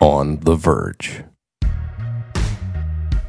On the Verge.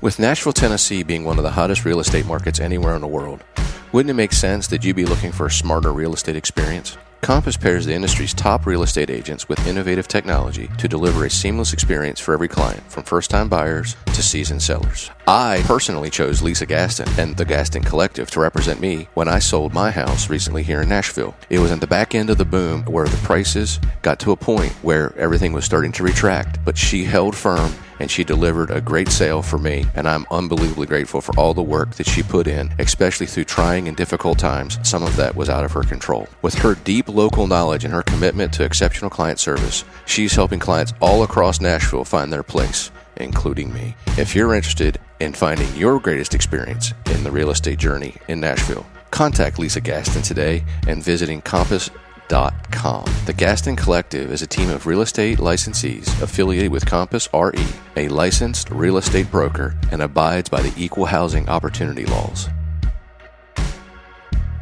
With Nashville, Tennessee being one of the hottest real estate markets anywhere in the world, wouldn't it make sense that you be looking for a smarter real estate experience? Compass pairs the industry's top real estate agents with innovative technology to deliver a seamless experience for every client, from first time buyers to seasoned sellers. I personally chose Lisa Gaston and the Gaston Collective to represent me when I sold my house recently here in Nashville. It was at the back end of the boom where the prices got to a point where everything was starting to retract, but she held firm and she delivered a great sale for me, and I'm unbelievably grateful for all the work that she put in, especially through trying and difficult times. Some of that was out of her control. With her deep local knowledge and her commitment to exceptional client service, she's helping clients all across Nashville find their place, including me. If you're interested in finding your greatest experience in the real estate journey in Nashville, contact Lisa Gaston today and visiting Compass Com. The Gaston Collective is a team of real estate licensees affiliated with Compass RE, a licensed real estate broker, and abides by the equal housing opportunity laws.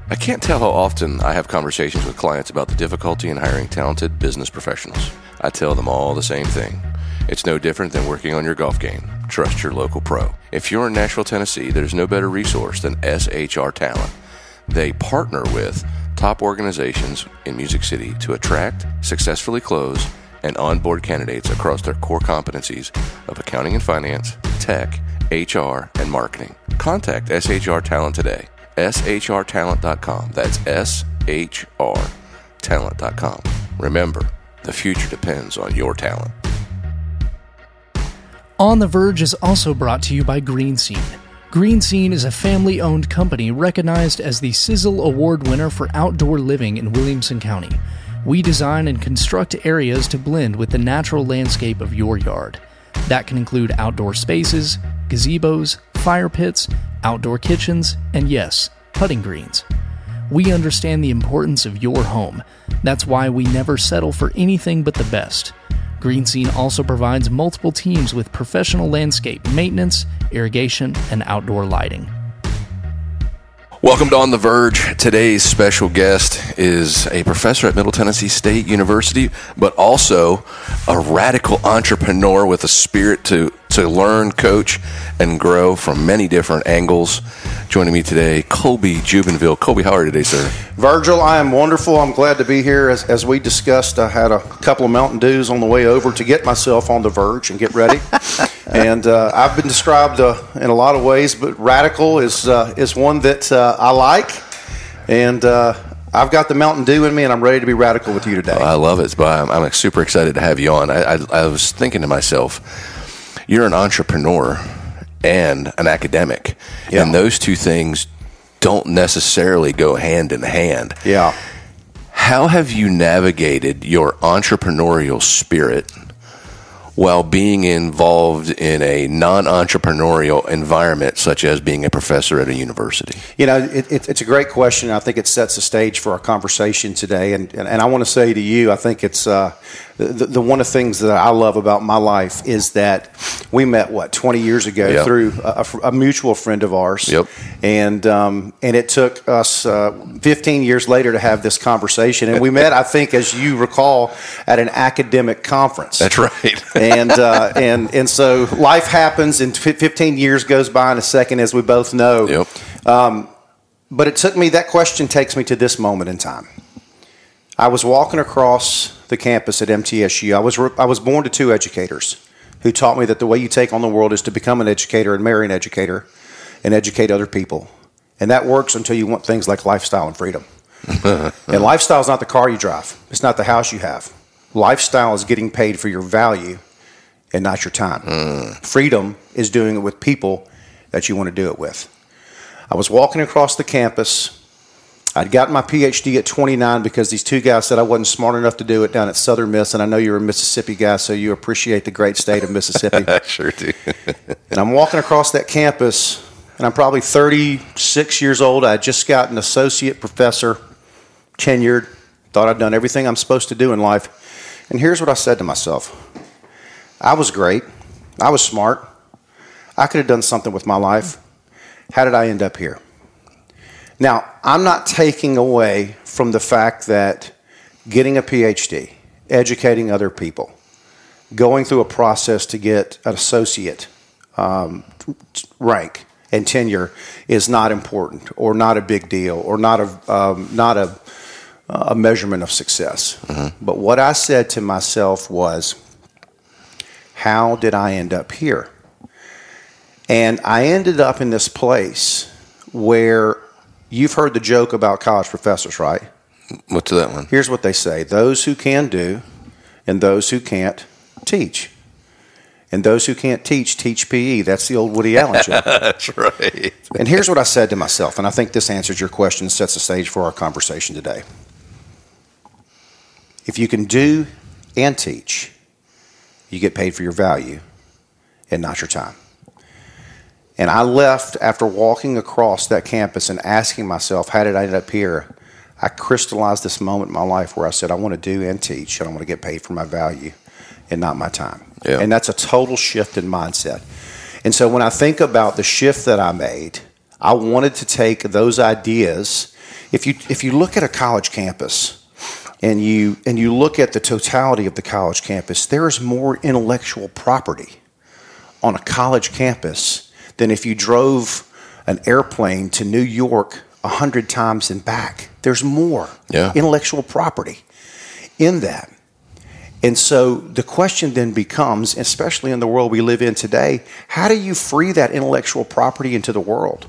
I can't tell how often I have conversations with clients about the difficulty in hiring talented business professionals. I tell them all the same thing. It's no different than working on your golf game. Trust your local pro. If you're in Nashville, Tennessee, there's no better resource than SHR Talent. They partner with top organizations in Music City to attract, successfully close, and onboard candidates across their core competencies of accounting and finance, tech, HR, and marketing. Contact SHR Talent today. SHRtalent.com. That's SHR SHRtalent.com. Remember, the future depends on your talent. On the Verge is also brought to you by Green Scene. Green Scene is a family owned company recognized as the Sizzle Award winner for outdoor living in Williamson County. We design and construct areas to blend with the natural landscape of your yard. That can include outdoor spaces, gazebos, fire pits, outdoor kitchens, and yes, putting greens. We understand the importance of your home. That's why we never settle for anything but the best. Green Scene also provides multiple teams with professional landscape maintenance, irrigation, and outdoor lighting. Welcome to On the Verge. Today's special guest is a professor at Middle Tennessee State University, but also a radical entrepreneur with a spirit to, to learn, coach, and grow from many different angles. Joining me today, Colby Jubenville. Colby, how are you today, sir? Virgil, I am wonderful. I'm glad to be here. As, as we discussed, I had a couple of Mountain Dews on the way over to get myself on the verge and get ready. and uh, I've been described uh, in a lot of ways, but radical is uh, is one that uh, I like. And uh, I've got the Mountain Dew in me, and I'm ready to be radical with you today. I love it. But I'm, I'm super excited to have you on. I, I, I was thinking to myself, you're an entrepreneur and an academic, Yeah. and those two things don't necessarily go hand in hand. Yeah. How have you navigated your entrepreneurial spirit while being involved in a non entrepreneurial environment, such as being a professor at a university? You know, it, it, it's a great question. I think it sets the stage for our conversation today. And, and, and I want to say to you, I think it's uh, the, the one of the things that I love about my life is that we met, what, 20 years ago through a, a mutual friend of ours. Yep. And, um, and it took us uh, 15 years later to have this conversation. And we met, I think, as you recall, at an academic conference. That's right. and uh, and and so life happens, and 15 years goes by in a second, as we both know. yep. But it took me. That question takes me to this moment in time. I was walking across the campus at MTSU. I was re- I was born to two educators who taught me that the way you take on the world is to become an educator and marry an educator, and educate other people. And that works until you want things like lifestyle and freedom. and lifestyle is not the car you drive. It's not the house you have. Lifestyle is getting paid for your value and not your time. Mm. Freedom is doing it with people that you want to do it with. I was walking across the campus. I'd gotten my PhD at 29 because these two guys said I wasn't smart enough to do it down at Southern Miss, and I know you're a Mississippi guy, so you appreciate the great state of Mississippi. I sure do. and I'm walking across that campus, and I'm probably 36 years old. I just got an associate professor, tenured, thought I'd done everything I'm supposed to do in life. And here's what I said to myself I was great, I was smart, I could have done something with my life. How did I end up here? Now, I'm not taking away from the fact that getting a PhD, educating other people, going through a process to get an associate um, rank and tenure is not important or not a big deal or not a, um, not a, a measurement of success. Mm-hmm. But what I said to myself was, how did I end up here? And I ended up in this place where You've heard the joke about college professors, right? What's that one? Here's what they say those who can do, and those who can't teach. And those who can't teach, teach PE. That's the old Woody Allen joke. That's right. and here's what I said to myself, and I think this answers your question and sets the stage for our conversation today. If you can do and teach, you get paid for your value and not your time. And I left after walking across that campus and asking myself, how did I end up here? I crystallized this moment in my life where I said, I want to do and teach, and I want to get paid for my value and not my time. Yeah. And that's a total shift in mindset. And so when I think about the shift that I made, I wanted to take those ideas. If you, if you look at a college campus, and you and you look at the totality of the college campus, there is more intellectual property on a college campus than if you drove an airplane to New York a hundred times and back. There's more yeah. intellectual property in that. And so the question then becomes, especially in the world we live in today, how do you free that intellectual property into the world?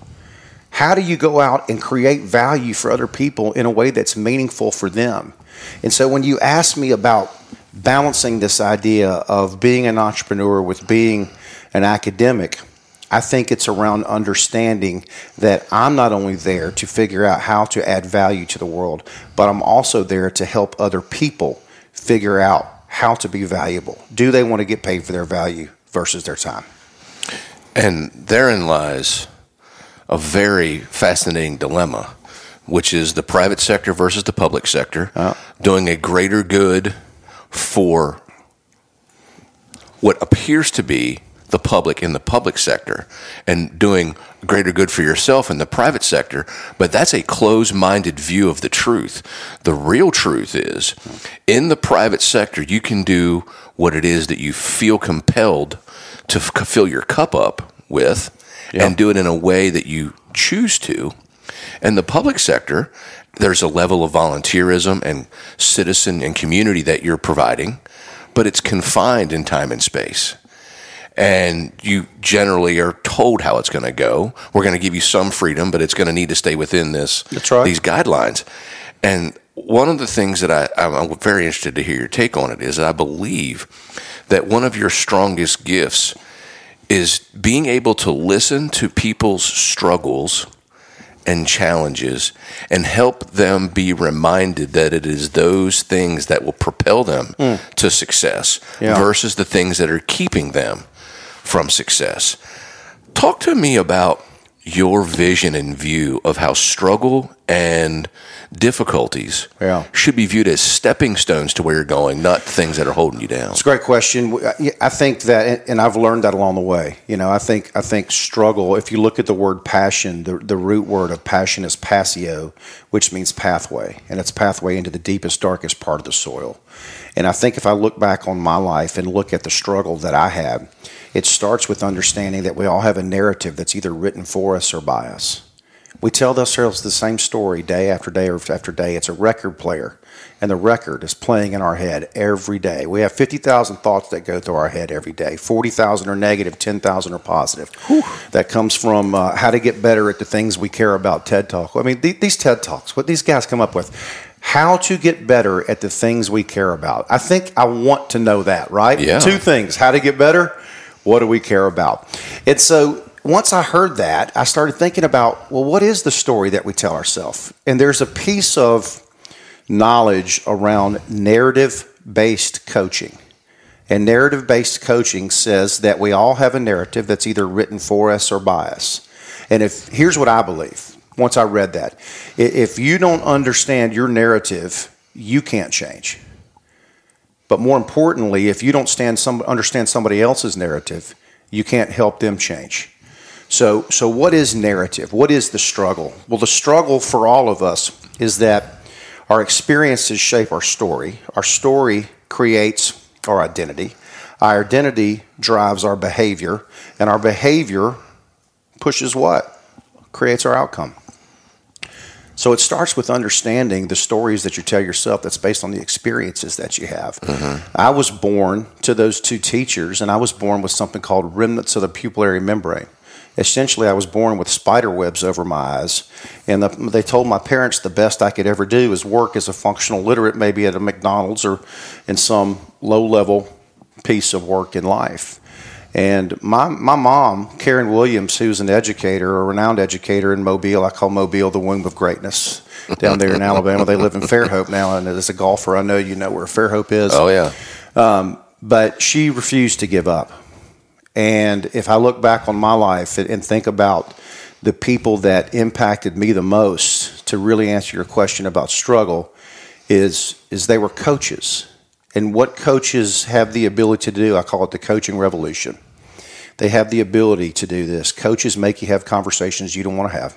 How do you go out and create value for other people in a way that's meaningful for them? And so when you ask me about balancing this idea of being an entrepreneur with being an academic, I think it's around understanding that I'm not only there to figure out how to add value to the world, but I'm also there to help other people figure out how to be valuable. Do they want to get paid for their value versus their time? And therein lies a very fascinating dilemma, which is the private sector versus the public sector, uh, doing a greater good for what appears to be the public in the public sector and doing greater good for yourself in the private sector, but that's a closed minded view of the truth. The real truth is in the private sector, you can do what it is that you feel compelled to f- fill your cup up with and do it in a way that you choose to. And the public sector, there's a level of volunteerism and citizen and community that you're providing, but it's confined in time and space and you generally are told how it's going to go. We're going to give you some freedom, but it's going to need to stay within this right. these guidelines. And one of the things that I, I'm very interested to hear your take on it is I believe that one of your strongest gifts is being able to listen to people's struggles and challenges and help them be reminded that it is those things that will propel them mm. to success yeah. versus the things that are keeping them from success. Talk to me about your vision and view of how struggle and difficulties yeah. should be viewed as stepping stones to where you're going, not things that are holding you down. It's a great question. Uh, I think that, and I've learned that along the way. You know, I think I think struggle. If you look at the word passion, the the root word of passion is passio, which means pathway, and it's pathway into the deepest, darkest part of the soil. And I think if I look back on my life and look at the struggle that I had it starts with understanding that we all have a narrative that's either written for us or by us. We tell ourselves the same story day after day after day. It's a record player, and the record is playing in our head every day. We have 50,000 thoughts that go through our head every day. 40,000 are negative, 10,000 are positive. Whew. That comes from uh, how to get better at the things we care about, TED Talk. I mean, th- these TED Talks, what these guys come up with, how to get better at the things we care about. I think I want to know that, right? Yeah. Two things how to get better what do we care about? And so once I heard that, I started thinking about, well, what is the story that we tell ourselves? And there's a piece of knowledge around narrative based coaching. And narrative based coaching says that we all have a narrative that's either written for us or by us. And if here's what I believe once I read that if you don't understand your narrative, you can't change. But more importantly, if you don't some, understand somebody else's narrative, you can't help them change. So, so what is narrative? What is the struggle? Well, the struggle for all of us is that our experiences shape our story. Our story creates our identity. Our identity drives our behavior, and our behavior pushes what? Creates our outcome. So it starts with understanding the stories that you tell yourself that's based on the experiences that you have. Mm-hmm. I was born to those two teachers, and I was born with something called remnants of the pupillary membrane essentially I was born with spider webs over my eyes. And the, they told my parents the best I could ever do is work as a functional literate, maybe at a McDonald's or in some low level piece of work in life. And my, my mom, Karen Williams, who's an educator, a renowned educator in Mobile, I call Mobile the womb of greatness down there in Alabama. They live in Fairhope now, and as a golfer, I know you know where Fairhope is. Oh, yeah. Um, but she refused to give up. And if I look back on my life and think about the people that impacted me the most to really answer your question about struggle is is they were coaches. And what coaches have the ability to do, I call it the coaching revolution. They have the ability to do this. Coaches make you have conversations you don't want to have,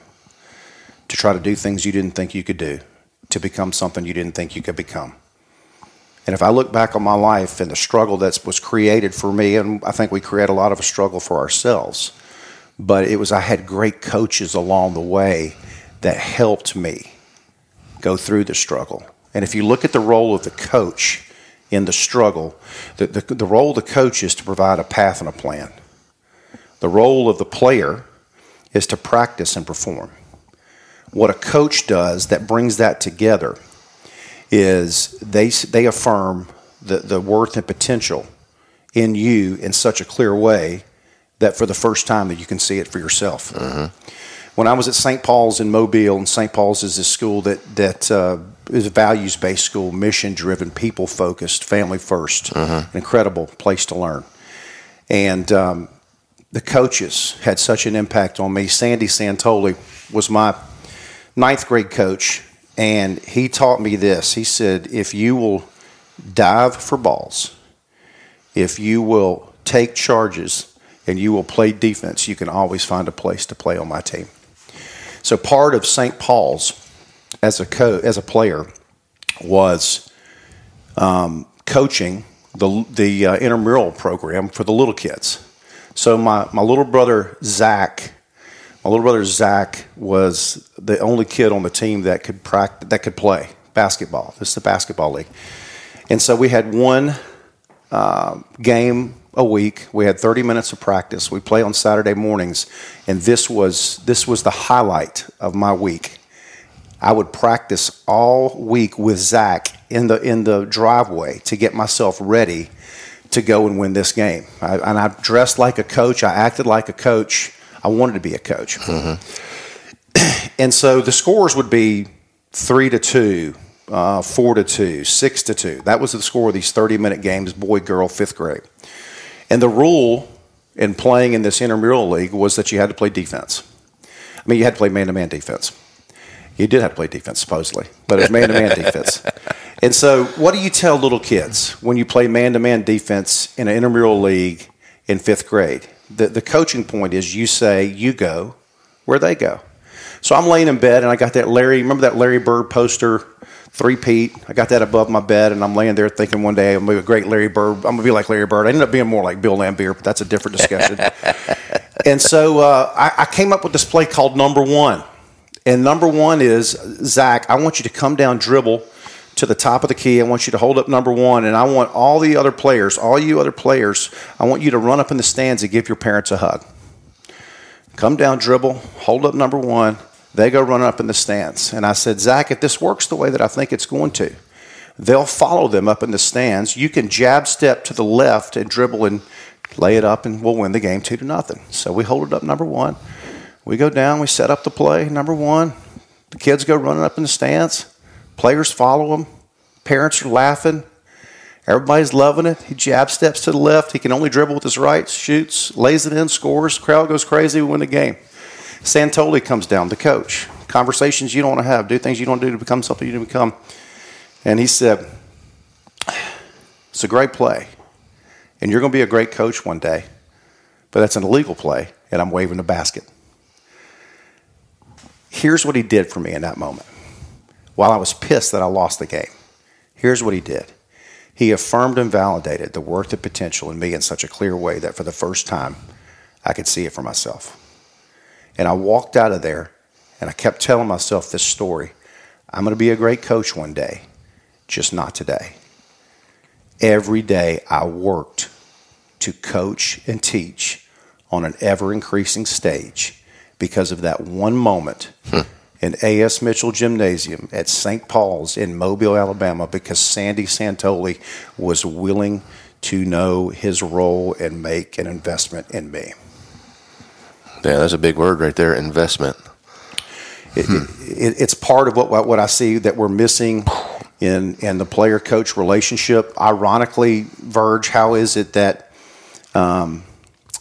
to try to do things you didn't think you could do, to become something you didn't think you could become. And if I look back on my life and the struggle that was created for me, and I think we create a lot of a struggle for ourselves, but it was I had great coaches along the way that helped me go through the struggle. And if you look at the role of the coach in the struggle, the, the, the role of the coach is to provide a path and a plan. The role of the player is to practice and perform. What a coach does that brings that together is they they affirm the, the worth and potential in you in such a clear way that for the first time that you can see it for yourself. Uh-huh. When I was at St. Paul's in Mobile, and St. Paul's is this school that that uh, is a values based school, mission driven, people focused, family 1st uh-huh. an incredible place to learn. And um, the coaches had such an impact on me. Sandy Santoli was my ninth grade coach and he taught me this. He said, if you will dive for balls, if you will take charges, and you will play defense, you can always find a place to play on my team. So part of St. Paul's as a co- as a player was um, coaching the the uh, intramural program for the little kids. So my my little brother Zach my little brother Zach was the only kid on the team that could practice, that could play basketball. This is the basketball league, and so we had one uh, game a week. We had 30 minutes of practice. We play on Saturday mornings, and this was this was the highlight of my week. I would practice all week with Zach in the in the driveway to get myself ready to go and win this game. I, and I dressed like a coach. I acted like a coach I wanted to be a coach. Mm-hmm. and so the scores would be three to two, uh, four to two, six to two. That was the score of these 30 minute games, boy, girl, fifth grade. And the rule in playing in this intramural league was that you had to play defense. I mean, you had to play man to man defense. You did have to play defense, supposedly, but it was man to man defense. And so, what do you tell little kids when you play man to man defense in an intramural league in fifth grade? the, the coaching point is you say, you go where they go. So I'm laying in bed and I got that Larry, remember that Larry Bird poster, three Pete? I got that above my bed and I'm laying there thinking one day I'm going to be a great Larry Bird. I'm going to be like Larry Bird. I ended up being more like Bill Laimbeer, but that's a different discussion. and so uh, I, I came up with this play called Number One. And number one is, Zach, I want you to come down, dribble to the top of the key. I want you to hold up number one, and I want all the other players, all you other players, I want you to run up in the stands and give your parents a hug. Come down, dribble, hold up number one. They go run up in the stands. And I said, Zach, if this works the way that I think it's going to, they'll follow them up in the stands. You can jab step to the left and dribble and lay it up, and we'll win the game two to nothing. So we hold it up number one. We go down, we set up the play, number one. The kids go running up in the stands. Players follow him. Parents are laughing. Everybody's loving it. He jab steps to the left. He can only dribble with his right, shoots, lays it in, scores. Crowd goes crazy. We win the game. Santoli comes down, the coach. Conversations you don't want to have, do things you don't do to become something you didn't become. And he said, It's a great play. And you're going to be a great coach one day. But that's an illegal play, and I'm waving the basket. Here's what he did for me in that moment. While I was pissed that I lost the game, here's what he did. He affirmed and validated the worth and potential in me in such a clear way that for the first time, I could see it for myself. And I walked out of there and I kept telling myself this story I'm going to be a great coach one day, just not today. Every day I worked to coach and teach on an ever increasing stage because of that one moment hmm. In A.S. Mitchell Gymnasium at St. Paul's in Mobile, Alabama, because Sandy Santoli was willing to know his role and make an investment in me. Yeah, that's a big word right there investment. It, hmm. it, it's part of what, what I see that we're missing in, in the player coach relationship. Ironically, Verge, how is it that um,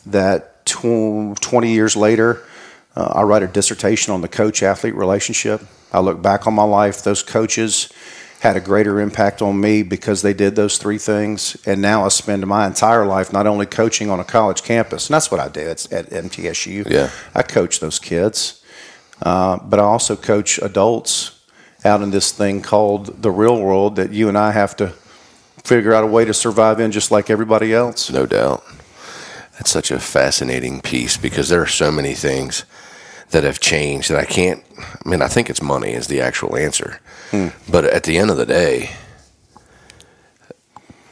that tw- 20 years later, uh, I write a dissertation on the coach athlete relationship. I look back on my life, those coaches had a greater impact on me because they did those three things. And now I spend my entire life not only coaching on a college campus, and that's what I do at, at MTSU. Yeah. I coach those kids, uh, but I also coach adults out in this thing called the real world that you and I have to figure out a way to survive in just like everybody else. No doubt. That's such a fascinating piece because there are so many things that have changed that I can't. I mean, I think it's money is the actual answer, hmm. but at the end of the day,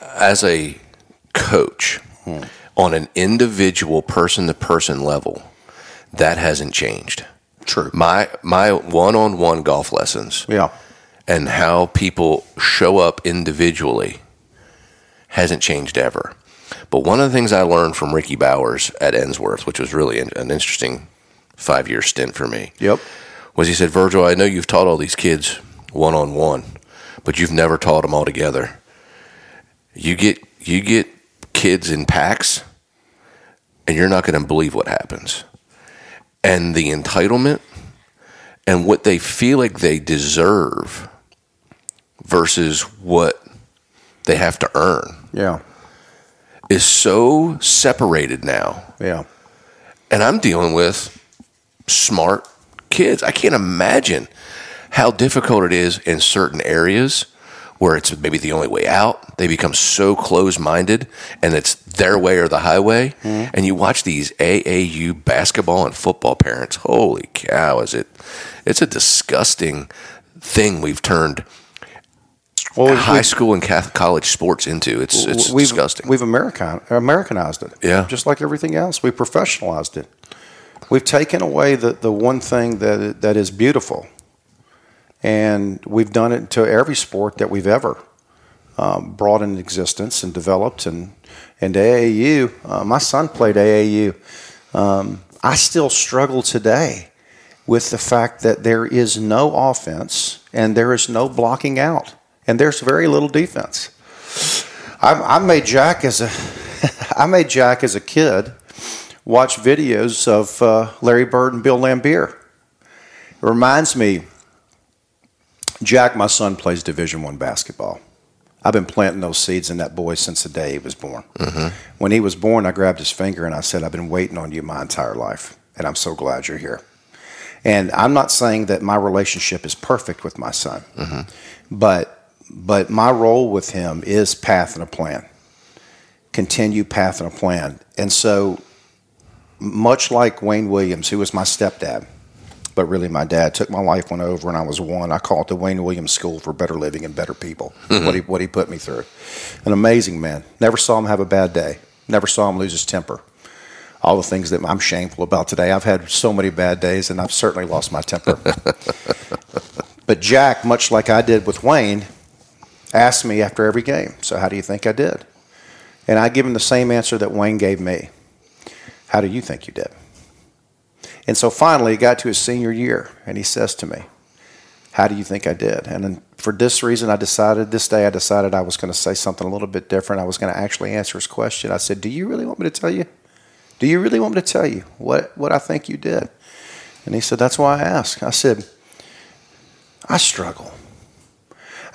as a coach hmm. on an individual person to person level, that hasn't changed. True. My my one on one golf lessons. Yeah. And how people show up individually hasn't changed ever. But one of the things I learned from Ricky Bowers at Ensworth, which was really an, an interesting five year stint for me. Yep. Was he said, Virgil, I know you've taught all these kids one on one, but you've never taught them all together. You get you get kids in packs, and you're not going to believe what happens. And the entitlement and what they feel like they deserve versus what they have to earn. Yeah. Is so separated now. Yeah. And I'm dealing with smart kids. I can't imagine how difficult it is in certain areas where it's maybe the only way out. They become so close minded and it's their way or the highway. Mm-hmm. And you watch these AAU basketball and football parents. Holy cow, is it? It's a disgusting thing we've turned well, high school and Catholic college sports into. It's it's we've, disgusting. We've American, Americanized it. Yeah. Just like everything else. We professionalized it. We've taken away the, the one thing that, that is beautiful. And we've done it to every sport that we've ever um, brought into existence and developed. And, and AAU, uh, my son played AAU. Um, I still struggle today with the fact that there is no offense and there is no blocking out, and there's very little defense. I, I made Jack as a I made Jack as a kid watch videos of uh, Larry Bird and Bill Laimbeer. It reminds me, Jack, my son, plays Division One basketball. I've been planting those seeds in that boy since the day he was born. Mm-hmm. When he was born, I grabbed his finger and I said, I've been waiting on you my entire life, and I'm so glad you're here. And I'm not saying that my relationship is perfect with my son, mm-hmm. but but my role with him is path and a plan. Continue path and a plan. And so much like Wayne Williams, who was my stepdad, but really my dad, took my life when over and I was one. I call it the Wayne Williams School for Better Living and Better People. Mm-hmm. What he what he put me through, an amazing man. Never saw him have a bad day. Never saw him lose his temper. All the things that I'm shameful about today. I've had so many bad days, and I've certainly lost my temper. but Jack, much like I did with Wayne, asked me after every game, "So how do you think I did?" And I give him the same answer that Wayne gave me. How do you think you did? And so finally, he got to his senior year, and he says to me, How do you think I did? And then for this reason, I decided, this day, I decided I was going to say something a little bit different. I was going to actually answer his question. I said, Do you really want me to tell you? Do you really want me to tell you what, what I think you did? And he said, That's why I asked. I said, I struggle.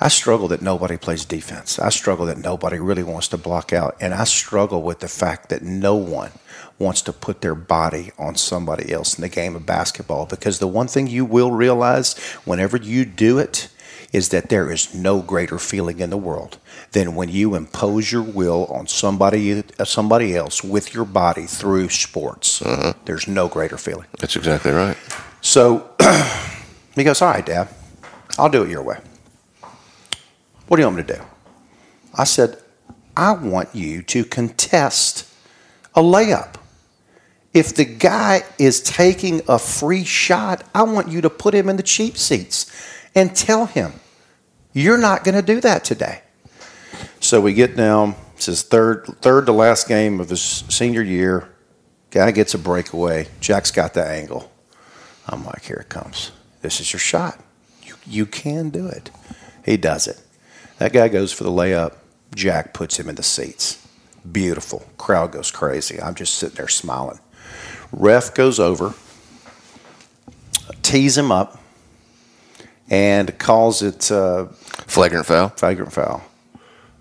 I struggle that nobody plays defense. I struggle that nobody really wants to block out. And I struggle with the fact that no one wants to put their body on somebody else in the game of basketball. Because the one thing you will realize whenever you do it is that there is no greater feeling in the world than when you impose your will on somebody uh, somebody else with your body through sports. Uh-huh. There's no greater feeling. That's exactly right. So he goes, All right, Dad, I'll do it your way. What do you want me to do? I said, I want you to contest a layup. If the guy is taking a free shot, I want you to put him in the cheap seats and tell him, you're not going to do that today. So we get down. It's his third, third to last game of his senior year. Guy gets a breakaway. Jack's got the angle. I'm like, here it comes. This is your shot. You, you can do it. He does it. That guy goes for the layup. Jack puts him in the seats. Beautiful. Crowd goes crazy. I'm just sitting there smiling. Ref goes over, tees him up, and calls it uh, Flagrant foul. flagrant foul.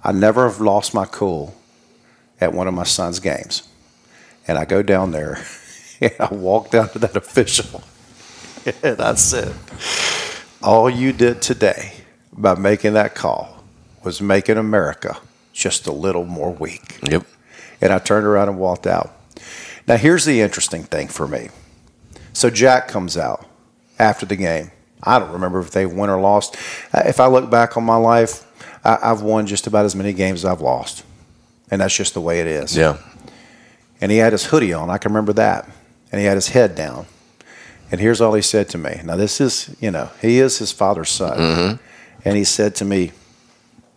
I never have lost my cool at one of my son's games. And I go down there and I walk down to that official and I said, All you did today by making that call was making America just a little more weak. Yep. And I turned around and walked out. Now, here's the interesting thing for me. So, Jack comes out after the game. I don't remember if they won or lost. Uh, If I look back on my life, I've won just about as many games as I've lost. And that's just the way it is. Yeah. And he had his hoodie on. I can remember that. And he had his head down. And here's all he said to me. Now, this is, you know, he is his father's son. And he said to me,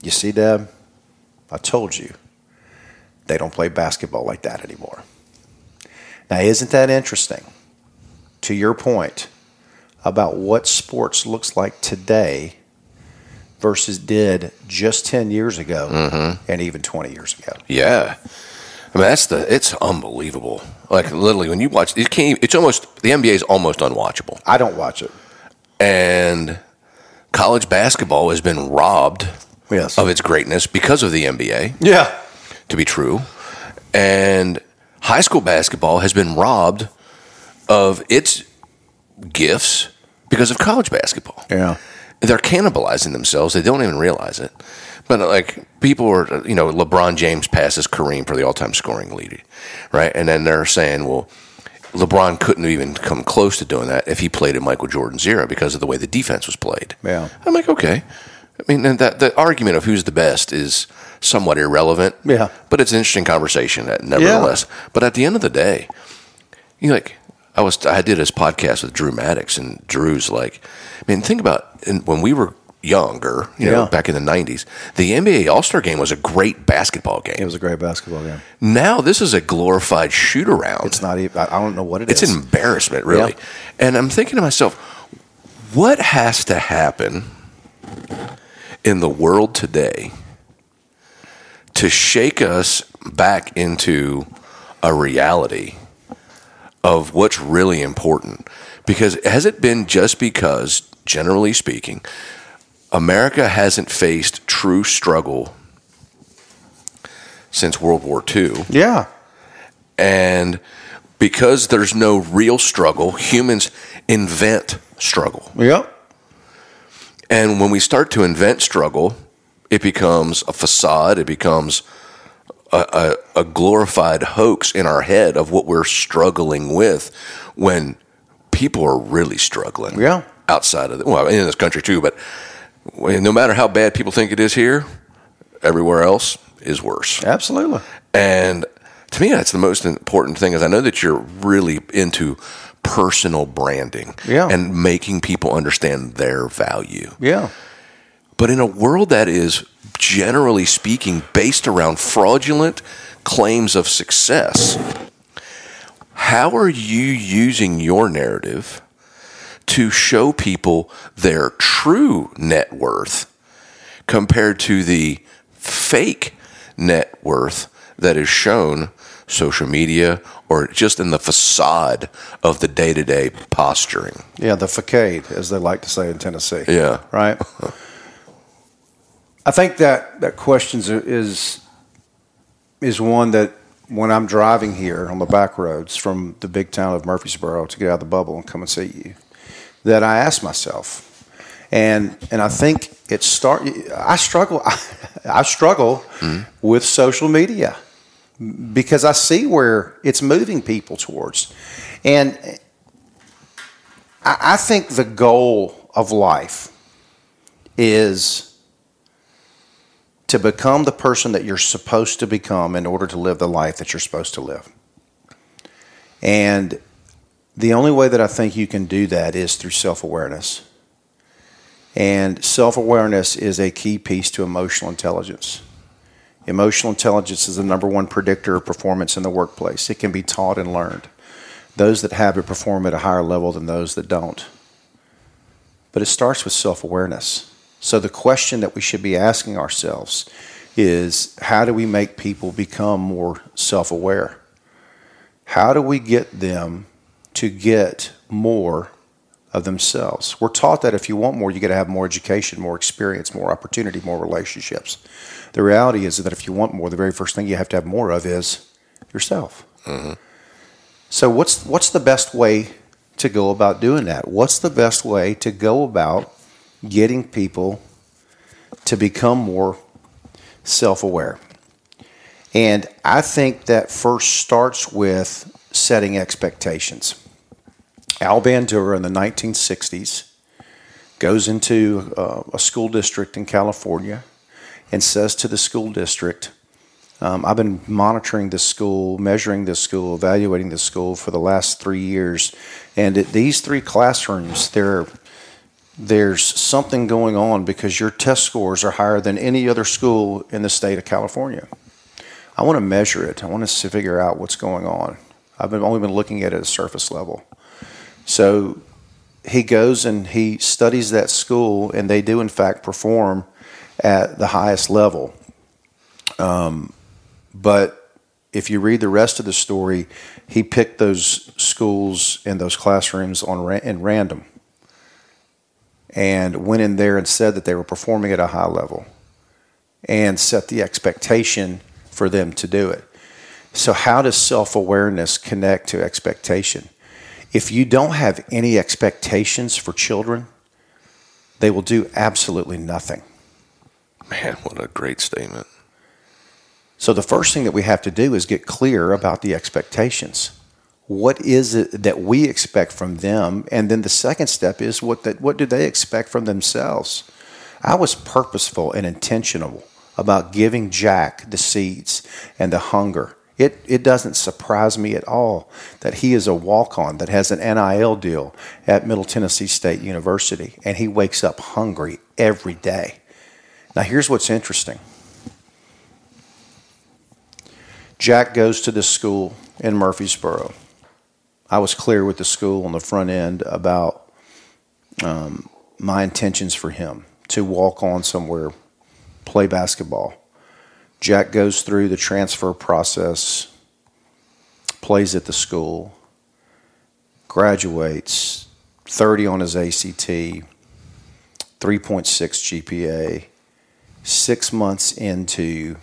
You see, Deb, I told you they don't play basketball like that anymore. Now, isn't that interesting? To your point about what sports looks like today versus did just 10 years ago mm-hmm. and even 20 years ago. Yeah. I mean, that's the. It's unbelievable. Like literally, when you watch, you can't. It's almost the NBA is almost unwatchable, I don't watch it. and college basketball has been robbed Yes. of its greatness because of the NBA. Yeah. to be true. And high school basketball has been robbed of its gifts because of college basketball. Yeah. They're cannibalizing themselves. They don't even realize it. But like people are, you know, LeBron James passes Kareem for the all-time scoring lead, right? And then they're saying, well, LeBron couldn't have even come close to doing that if he played at Michael Jordan's era because of the way the defense was played. Yeah. I'm like, okay. I mean, and that the argument of who's the best is somewhat irrelevant. Yeah. But it's an interesting conversation, uh, nevertheless. But at the end of the day, you know, like I was, I did this podcast with Drew Maddox, and Drew's like, I mean, think about when we were younger, you know, Yeah. back in the '90s, the NBA All Star Game was a great basketball game. It was a great basketball game. now this is a glorified shoot around. It's not even, I don't know what it It's is. an embarrassment, really. Yeah. And I'm thinking to myself, what has to happen in the world today to shake us back into a reality of what's really important? Because has it been just because, generally speaking, America hasn't faced true struggle since World War II? yeah. And because there's no real struggle, humans invent struggle. Yep. And when we start to invent struggle, it becomes a facade, it becomes a, a, a glorified hoax in our head of what we're struggling with when people are really struggling Yeah. outside of the, well, in this country too, but no matter how bad people think it is here, everywhere else is worse. Absolutely. And to me, that's the most important thing. Is I know that you're really into personal branding, Yeah. and making people understand their value. Yeah. But in a world that is generally speaking based around fraudulent claims of success, how are you using your narrative to show people their true net worth compared to the fake net worth that is shown social media or just in the facade of the day to day posturing. Yeah, the facade, as they like to say in Tennessee. Yeah. Right? I think that, that question is, is one that when I'm driving here on the back roads from the big town of Murfreesboro to get out of the bubble and come and see you, that I ask myself. And, and I think it start. I struggle. I struggle mm-hmm. with social media because I see where it's moving people towards. And I think the goal of life is to become the person that you're supposed to become in order to live the life that you're supposed to live. And the only way that I think you can do that is through self awareness. And self awareness is a key piece to emotional intelligence. Emotional intelligence is the number one predictor of performance in the workplace. It can be taught and learned. Those that have it perform at a higher level than those that don't. But it starts with self awareness. So the question that we should be asking ourselves is how do we make people become more self aware? How do we get them to get more of themselves? We're taught that if you want more, you got to have more education, more experience, more opportunity, more relationships. The reality is that if you want more, the very first thing you have to have more of is yourself. Mm-hmm. So, what's what's the best way to go about doing that? What's the best way to go about getting people to become more self-aware? And I think that first starts with setting expectations. Al Bandura in the 1960s goes into uh, a school district in California and says to the school district, um, I've been monitoring this school, measuring this school, evaluating this school for the last three years, and at these three classrooms, there, there's something going on because your test scores are higher than any other school in the state of California. I want to measure it. I want to figure out what's going on. I've been, only been looking at it at a surface level. So he goes and he studies that school, and they do, in fact, perform at the highest level. Um, but if you read the rest of the story, he picked those schools and those classrooms on in random, and went in there and said that they were performing at a high level, and set the expectation for them to do it. So, how does self awareness connect to expectation? If you don't have any expectations for children, they will do absolutely nothing. Man, what a great statement. So, the first thing that we have to do is get clear about the expectations. What is it that we expect from them? And then the second step is what, that, what do they expect from themselves? I was purposeful and intentional about giving Jack the seeds and the hunger. It, it doesn't surprise me at all that he is a walk on that has an NIL deal at Middle Tennessee State University, and he wakes up hungry every day. Now, here's what's interesting Jack goes to this school in Murfreesboro. I was clear with the school on the front end about um, my intentions for him to walk on somewhere, play basketball. Jack goes through the transfer process, plays at the school, graduates, 30 on his ACT, 3.6 GPA, six months into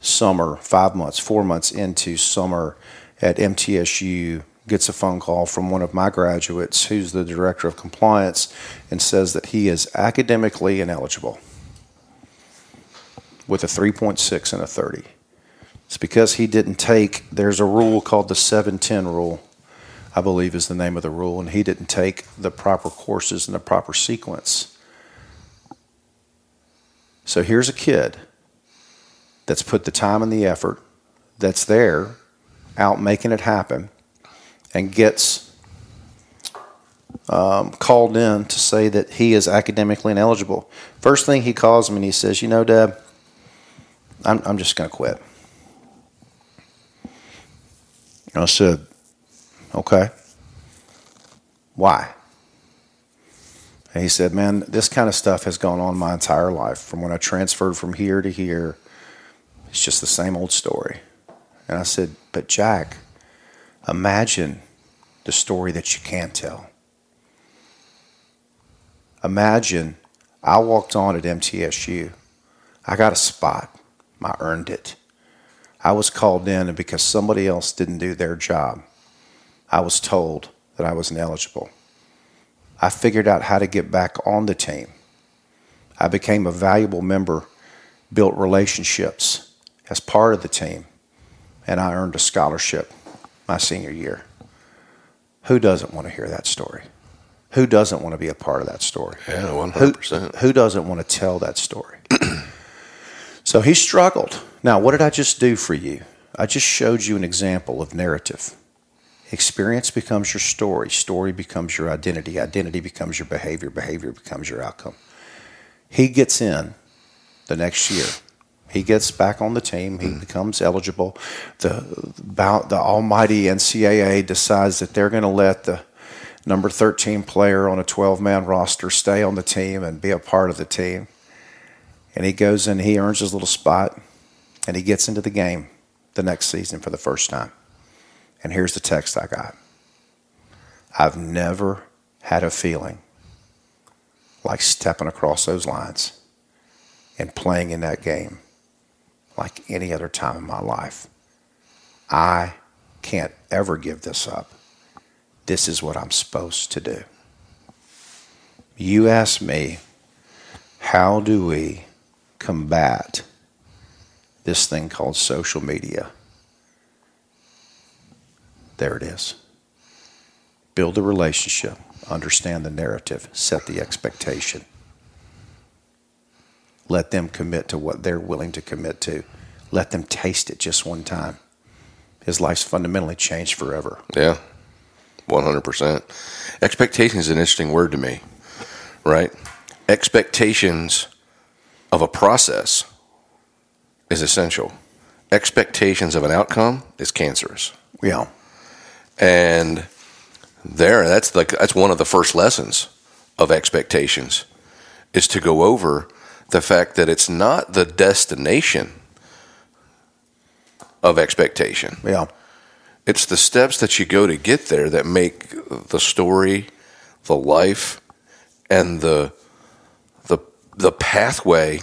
summer, five months, four months into summer at MTSU, gets a phone call from one of my graduates who's the director of compliance and says that he is academically ineligible with a 3.6 and a 30. It's because he didn't take, there's a rule called the 710 rule, I believe is the name of the rule, and he didn't take the proper courses in the proper sequence. So here's a kid that's put the time and the effort, that's there, out making it happen, and gets um, called in to say that he is academically ineligible. First thing he calls me and he says, "You know, Deb, I'm I'm just going to quit." I said, "Okay, why?" And he said, "Man, this kind of stuff has gone on my entire life. From when I transferred from here to here, it's just the same old story." And I said, "But Jack, imagine the story that you can't tell." Imagine I walked on at MTSU. I got a spot. I earned it. I was called in, and because somebody else didn't do their job, I was told that I was ineligible. I figured out how to get back on the team. I became a valuable member, built relationships as part of the team, and I earned a scholarship my senior year. Who doesn't want to hear that story? Who doesn't want to be a part of that story? Yeah, hundred percent. who doesn't want to tell that story? so he struggled. Now, what did I just do for you? I just showed you an example of narrative. Experience becomes your story. Story becomes your identity. Identity becomes your behavior. Behavior becomes your outcome. He gets in the next year. He gets back on the team. He mm-hmm. becomes eligible. The about the almighty NCAA decides that they're going to let the number 13 player on a 12 man roster stay on the team and be a part of the team. And he goes in, he earns his little spot, and he gets into the game the next season for the first time. And here's the text I got I've never had a feeling like stepping across those lines and playing in that game like any other time in my life. I can't ever give this up this is what I'm supposed to do. You ask me, how do we combat this thing called social media? There it is. Build a relationship, understand the narrative, set the expectation. Let them commit to what they're willing to commit to. Let them taste it just one time. His life's fundamentally changed forever. Yeah, one hundred percent. Expectation is an interesting word to me, right? Expectations of a process is essential. Expectations of an outcome is cancerous. Yeah. And there, that's like that's one of the first lessons of expectations is to go over the fact that it's not the destination of expectation. Yeah. It's the steps that you go to get there that make the story, the life, and the the the pathway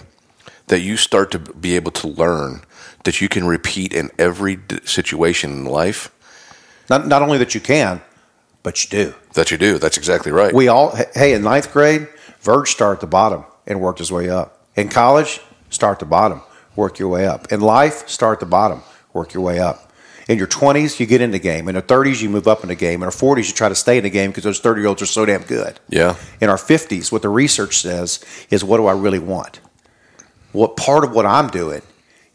that you start to be able to learn that you can repeat in every situation in life Not, not only that you can, but you do. that you do. That's exactly right. We all, hey, in ninth grade, Virg started at the bottom and worked his way up. In college, start at the bottom, work your way up. In life, start at the bottom, work your way up. In your 20s, you get in the game. In your 30s, you move up in the game. In our 40s, you try to stay in the game because those 30 year olds are so damn good. yeah. In our 50s, what the research says is what do I really want? What part of what I'm doing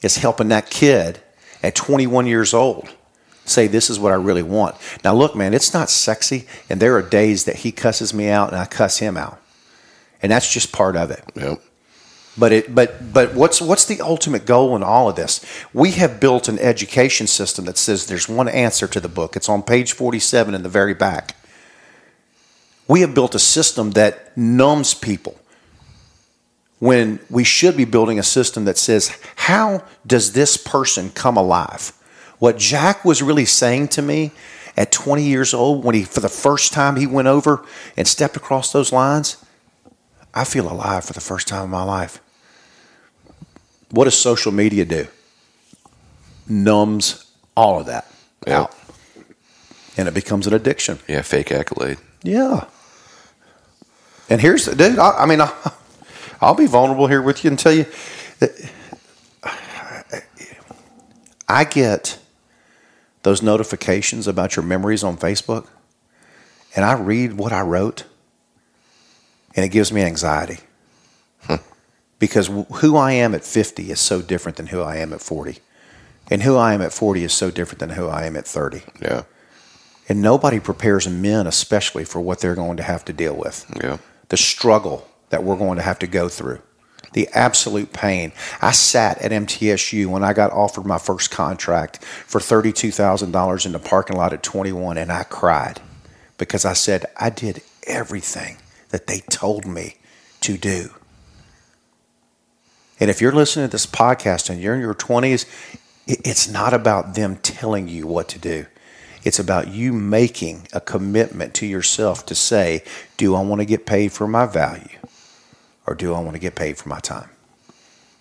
is helping that kid at 21 years old say, This is what I really want. Now, look, man, it's not sexy, and there are days that he cusses me out and I cuss him out. And that's just part of it. Yep. But it, but but what's what's the ultimate goal in all of this? We have built an education system that says there's one answer to the book. It's on page 47 in the very back. We have built a system that numbs people when we should be building a system that says, how does this person come alive? What Jack was really saying to me at 20 years old when he for the first time he went over and stepped across those lines, I feel alive for the first time in my life. What does social media do? Numbs all of that Yeah. out. And it becomes an addiction. Yeah. Fake accolade. Yeah. And here's, dude, I, I mean, I, I'll be vulnerable here with you and tell you that I get those notifications about your memories on Facebook, and I read what I wrote, and it gives me anxiety. Because who I am at 50 is so different than who I am at 40. And who I am at 40 is so different than who I am at 30. Yeah. And nobody prepares men, especially for what they're going to have to deal with. Yeah. The struggle that we're going to have to go through, the absolute pain. I sat at MTSU when I got offered my first contract for $32,000 in the parking lot at 21, and I cried because I said, I did everything that they told me to do. And if you're listening to this podcast and you're in your 20s, it's not about them telling you what to do. It's about you making a commitment to yourself to say, do I want to get paid for my value or do I want to get paid for my time?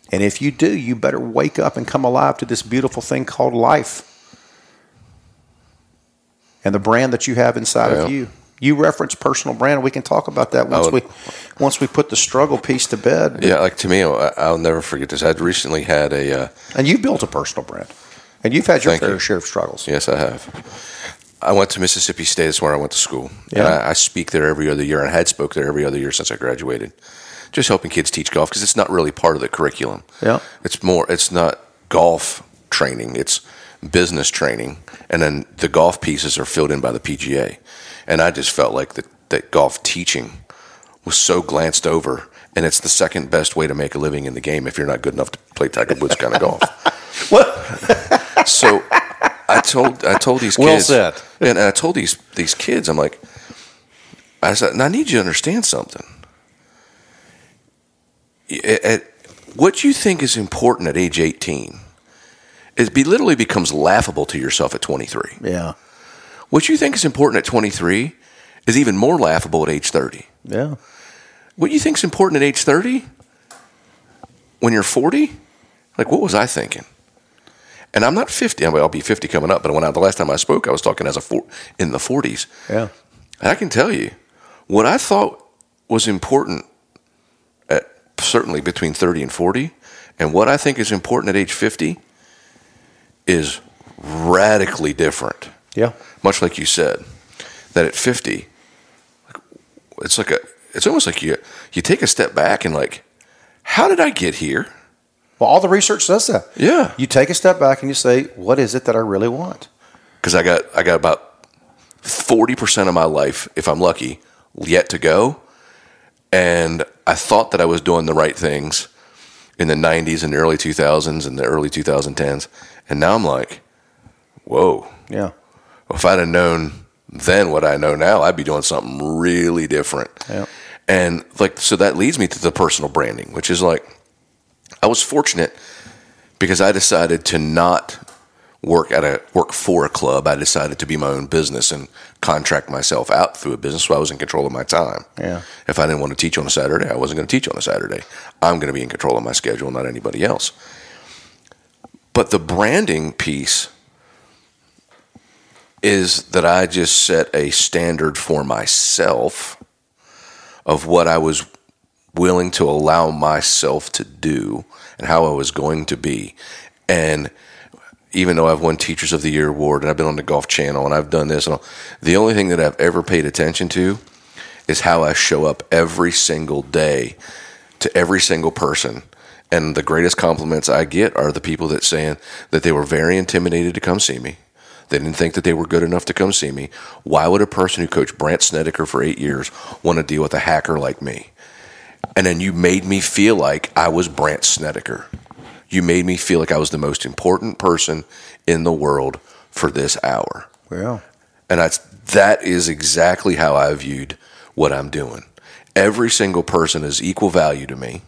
And if you do, you better wake up and come alive to this beautiful thing called life and the brand that you have inside Yeah. of you. You reference personal brand. We can talk about that once would- we once we put the struggle piece to bed. Yeah, like to me, I'll never forget this. I'd recently had a, uh, And you built a personal brand, and you've had your fair you. share of struggles. yes, I have. I went to Mississippi State. That's where I went to school. And Yeah. I, I speak there every other year, and I had spoke there every other year since I graduated. Just helping kids teach golf because it's not really part of the curriculum. Yeah. It's more. It's not golf training. It's business training, and then the golf pieces are filled in by the PGA. And I just felt like that that golf teaching was so glanced over, and it's the second best way to make a living in the game if you're not good enough to play Tiger Woods kind of golf. What? So I told I told these Well kids, said. and I told these these kids, I'm like, I said, and I need you to understand something. At- at- what you think is important at age 18 is be literally becomes laughable to yourself at 23. Yeah. What you think is important at 23 is even more laughable at age 30. Yeah. What you think is important at age 30 when you're 40? Like, what was I thinking? And I'm not 50. I mean, I'll be 50 coming up, but when I, the last time I spoke, I was talking as a four, in the 40s. Yeah. And I can tell you what I thought was important certainly between 30 and 40, and what I think is important at age 50 is radically different. Yeah. Much like you said, that at 50, it's like a, it's almost like you you take a step back and like, how did I get here? Well, all the research says that. Yeah, You take a step back and you say, what is it that I really want? because I got I got about forty percent of my life, if I'm lucky, yet to go, and I thought that I was doing the right things in the '90s and the early 2000s and the early 2010s, and now I'm like, whoa. Yeah. If I'd have known then what I know now, I'd be doing something really different. Yeah. And like, so that leads me to the personal branding, which is like, I was fortunate because I decided to not work at a work for a club. I decided to be my own business and contract myself out through a business, so I was in control of my time. Yeah. If I didn't want to teach on a Saturday, I wasn't going to teach on a Saturday. I'm going to be in control of my schedule, not anybody else. But the branding piece is that I just set a standard for myself of what I was willing to allow myself to do and how I was going to be. And even though I've won Teachers of the Year award and I've been on the Golf Channel and I've done this and all, the only thing that I've ever paid attention to is how I show up every single day to every single person. And the greatest compliments I get are the people that saying that they were very intimidated to come see me. They didn't think that they were good enough to come see me. Why would a person who coached Brandt Snedeker for eight years want to deal with a hacker like me? And then you made me feel like I was Brandt Snedeker. You made me feel like I was the most important person in the world for this hour. Yeah. And that's that is exactly how I viewed what I'm doing. Every single person is equal value to me.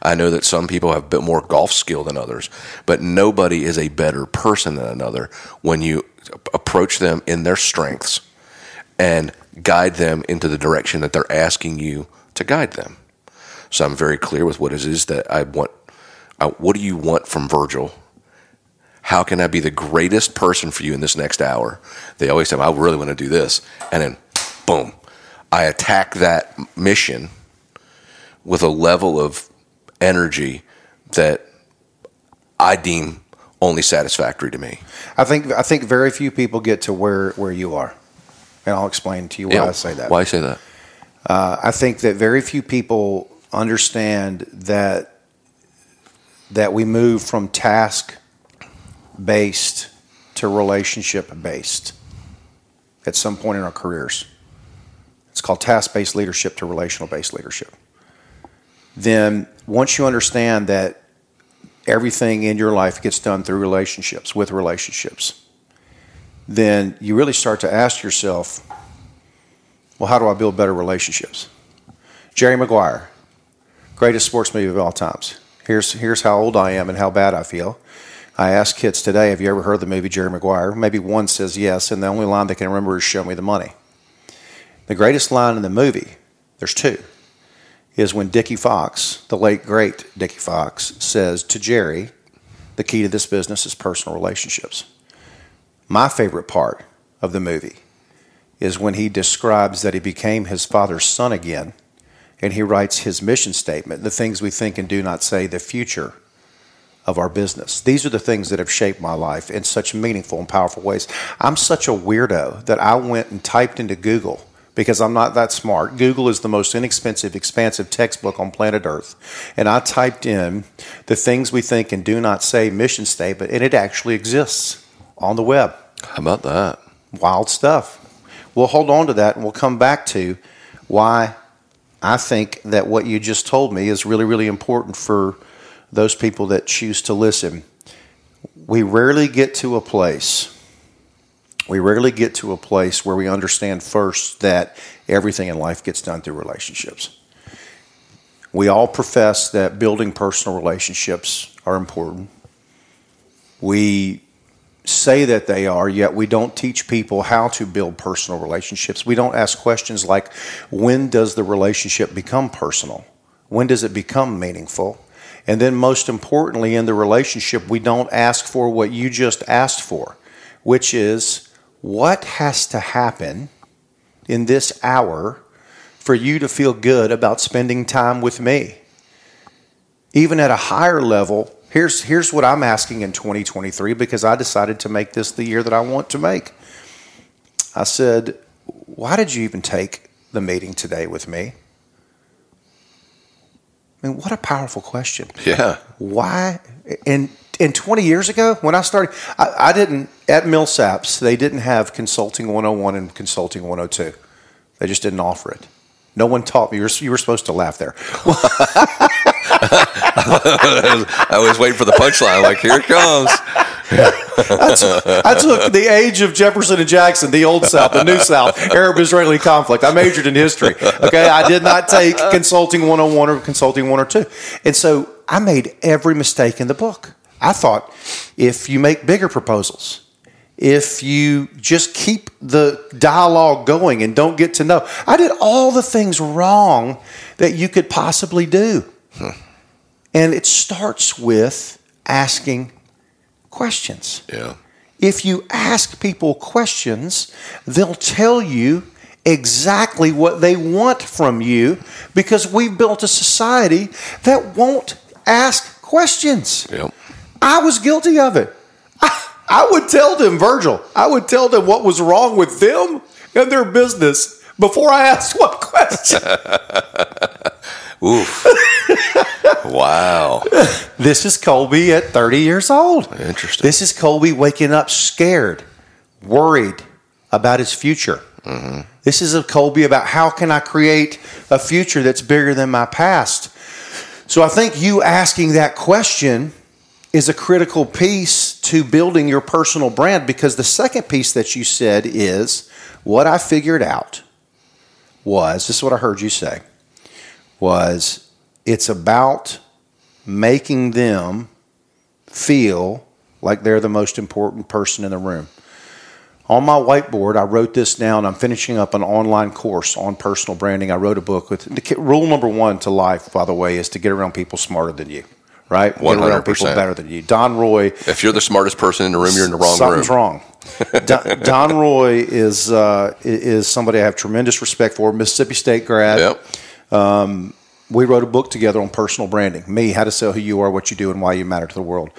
I know that some people have a bit more golf skill than others, but nobody is a better person than another when you approach them in their strengths and guide them into the direction that they're asking you to guide them. So I'm very clear with what it is that I want. I, what do you want from Virgil? How can I be the greatest person for you in this next hour? They always say, I really want to do this. And then, boom, I attack that mission with a level of energy that I deem only satisfactory to me. I think I think very few people get to where where you are, and I'll explain to you why Yeah, I say that. Why I say that? Uh, I think that very few people understand that that we move from task based to relationship based. at some point in our careers. It's called task based leadership to relational based leadership. Then, once you understand that everything in your life gets done through relationships, with relationships, then you really start to ask yourself, well, how do I build better relationships? Jerry Maguire, greatest sports movie of all times. Here's, here's how old I am and how bad I feel. I ask kids today, have you ever heard the movie Jerry Maguire? Maybe one says yes, and the only line they can remember is show me the money. The greatest line in the movie, there's two, is when Dickie Fox, the late great Dickie Fox, says to Jerry, the key to this business is personal relationships. My favorite part of the movie is when he describes that he became his father's son again and he writes his mission statement, the things we think and do not say, the future of our business. These are the things that have shaped my life in such meaningful and powerful ways. I'm such a weirdo that I went and typed into Google because I'm not that smart. Google is the most inexpensive, expansive textbook on planet Earth. And I typed in the things we think and do not say mission statement, and it actually exists on the web. How about that? Wild stuff. We'll hold on to that and we'll come back to why I think that what you just told me is really, really important for those people that choose to listen. We rarely get to a place, we rarely get to a place where we understand first that everything in life gets done through relationships. We all profess that building personal relationships are important. We say that they are, yet we don't teach people how to build personal relationships. We don't ask questions like when does the relationship become personal? When does it become meaningful? And then, most importantly, in the relationship, we don't ask for what you just asked for, which is what has to happen in this hour for you to feel good about spending time with me? Even at a higher level, here's, here's what I'm asking in 2023 because I decided to make this the year that I want to make. I said, Why did you even take the meeting today with me? I mean, what a powerful question. Yeah. Why? And and 20 years ago, when I started, I, I didn't at Millsaps. They didn't have Consulting 101 and Consulting 102. They just didn't offer it. No one taught me. You were, you were supposed to laugh there. I was waiting for the punchline. Like, here it comes. I took, I took the age of Jefferson and Jackson, the old South, the new South, Arab Israeli conflict. I majored in history. Okay. I did not take Consulting 101 or Consulting 102. And so I made every mistake in the book. I thought if you make bigger proposals, if you just keep the dialogue going and don't get to know, I did all the things wrong that you could possibly do. Hmm. And it starts with asking questions. Yeah. If you ask people questions, they'll tell you exactly what they want from you because we've built a society that won't ask questions. Yep. I was guilty of it. I, I would tell them, Virgil, I would tell them what was wrong with them and their business before I asked what question. Oof. wow. This is Colby at 30 years old. Interesting. This is Colby waking up scared, worried about his future. Mm-hmm. This is a Colby about how can I create a future that's bigger than my past. So I think you asking that question is a critical piece to building your personal brand because the second piece that you said is what I figured out was this is what I heard you say was it's about making them feel like they're the most important person in the room. On my whiteboard, I wrote this down. I'm finishing up an online course on personal branding. I wrote a book with the rule number one to life, by the way, is to get around people smarter than you, right? Get around people 100%. better than you. Don Roy, If you're the smartest person in the room, you're in the wrong something's room. Something's wrong. Don, Don Roy is uh, is somebody I have tremendous respect for. Mississippi State grad. Yep. We wrote a book together on personal branding. Me how to sell who you are what you do and why you matter to the world.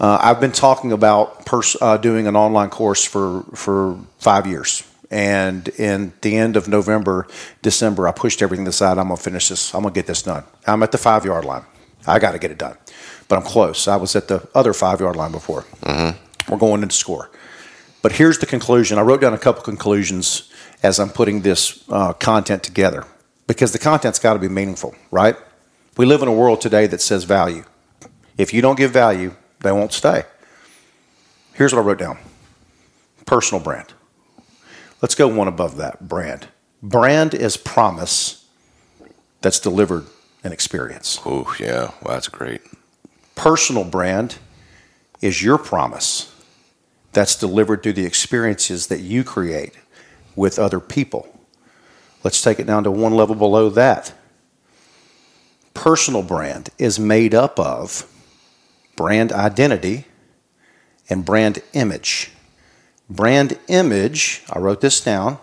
Uh, i've been talking about pers- uh, doing an online course for for five years. And in the end of november december i pushed everything aside i'm going to finish this. I'm going to get this done. I'm at the five yard line. I got to get it done. But i'm close. I was at the other five yard line before. We're going into score. But here's the conclusion. I wrote down a couple conclusions as I'm putting this uh, content together because the content's got to be meaningful, right? We live in a world today that says value. If you don't give value, they won't stay. Here's what I wrote down personal brand. Let's go one above that brand. Brand is promise that's delivered an experience. Oh, yeah. Well, that's great. Personal brand is your promise that's delivered through the experiences that you create with other people. Let's take it down to one level below that. Personal brand is made up of brand identity and brand image. Brand image, I wrote this down,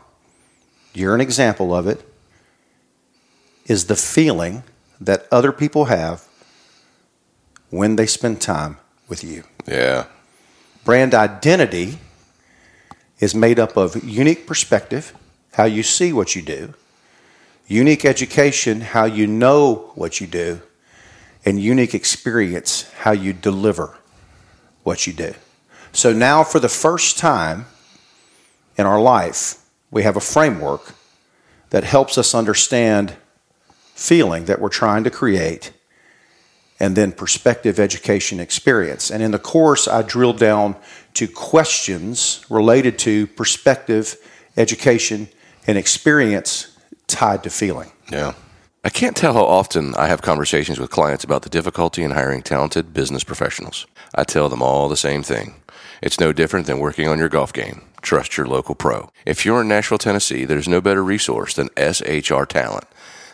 you're an example of it, is the feeling that other people have when they spend time with you. Yeah. Brand identity is made up of unique perspective, how you see what you do, unique education, how you know what you do, and unique experience, how you deliver what you do. So now, for the first time in our life, we have a framework that helps us understand feeling that we're trying to create and then perspective education experience. And in the course, I drilled down to questions related to perspective education and experience tied to feeling. Yeah. I can't tell how often I have conversations with clients about the difficulty in hiring talented business professionals. I tell them all the same thing. It's no different than working on your golf game. Trust your local pro. If you're in Nashville, Tennessee, there's no better resource than SHR Talent.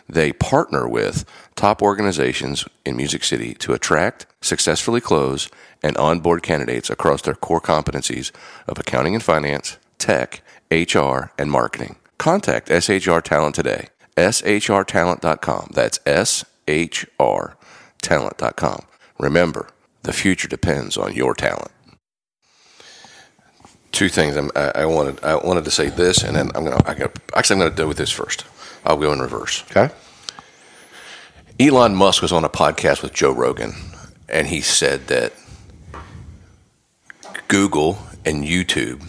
They partner with top organizations in Music City to attract, successfully close, and onboard candidates across their core competencies of accounting and finance, tech, HR, and marketing. Contact SHR Talent today. SHRtalent.com. That's SHRtalent.com. Remember, the future depends on your talent. Two things I'm, I, I wanted I wanted to say this, and then I'm gonna I got, actually I'm gonna do with this first. I'll go in reverse. Okay? Elon Musk was on a podcast with Joe Rogan, and he said that Google and YouTube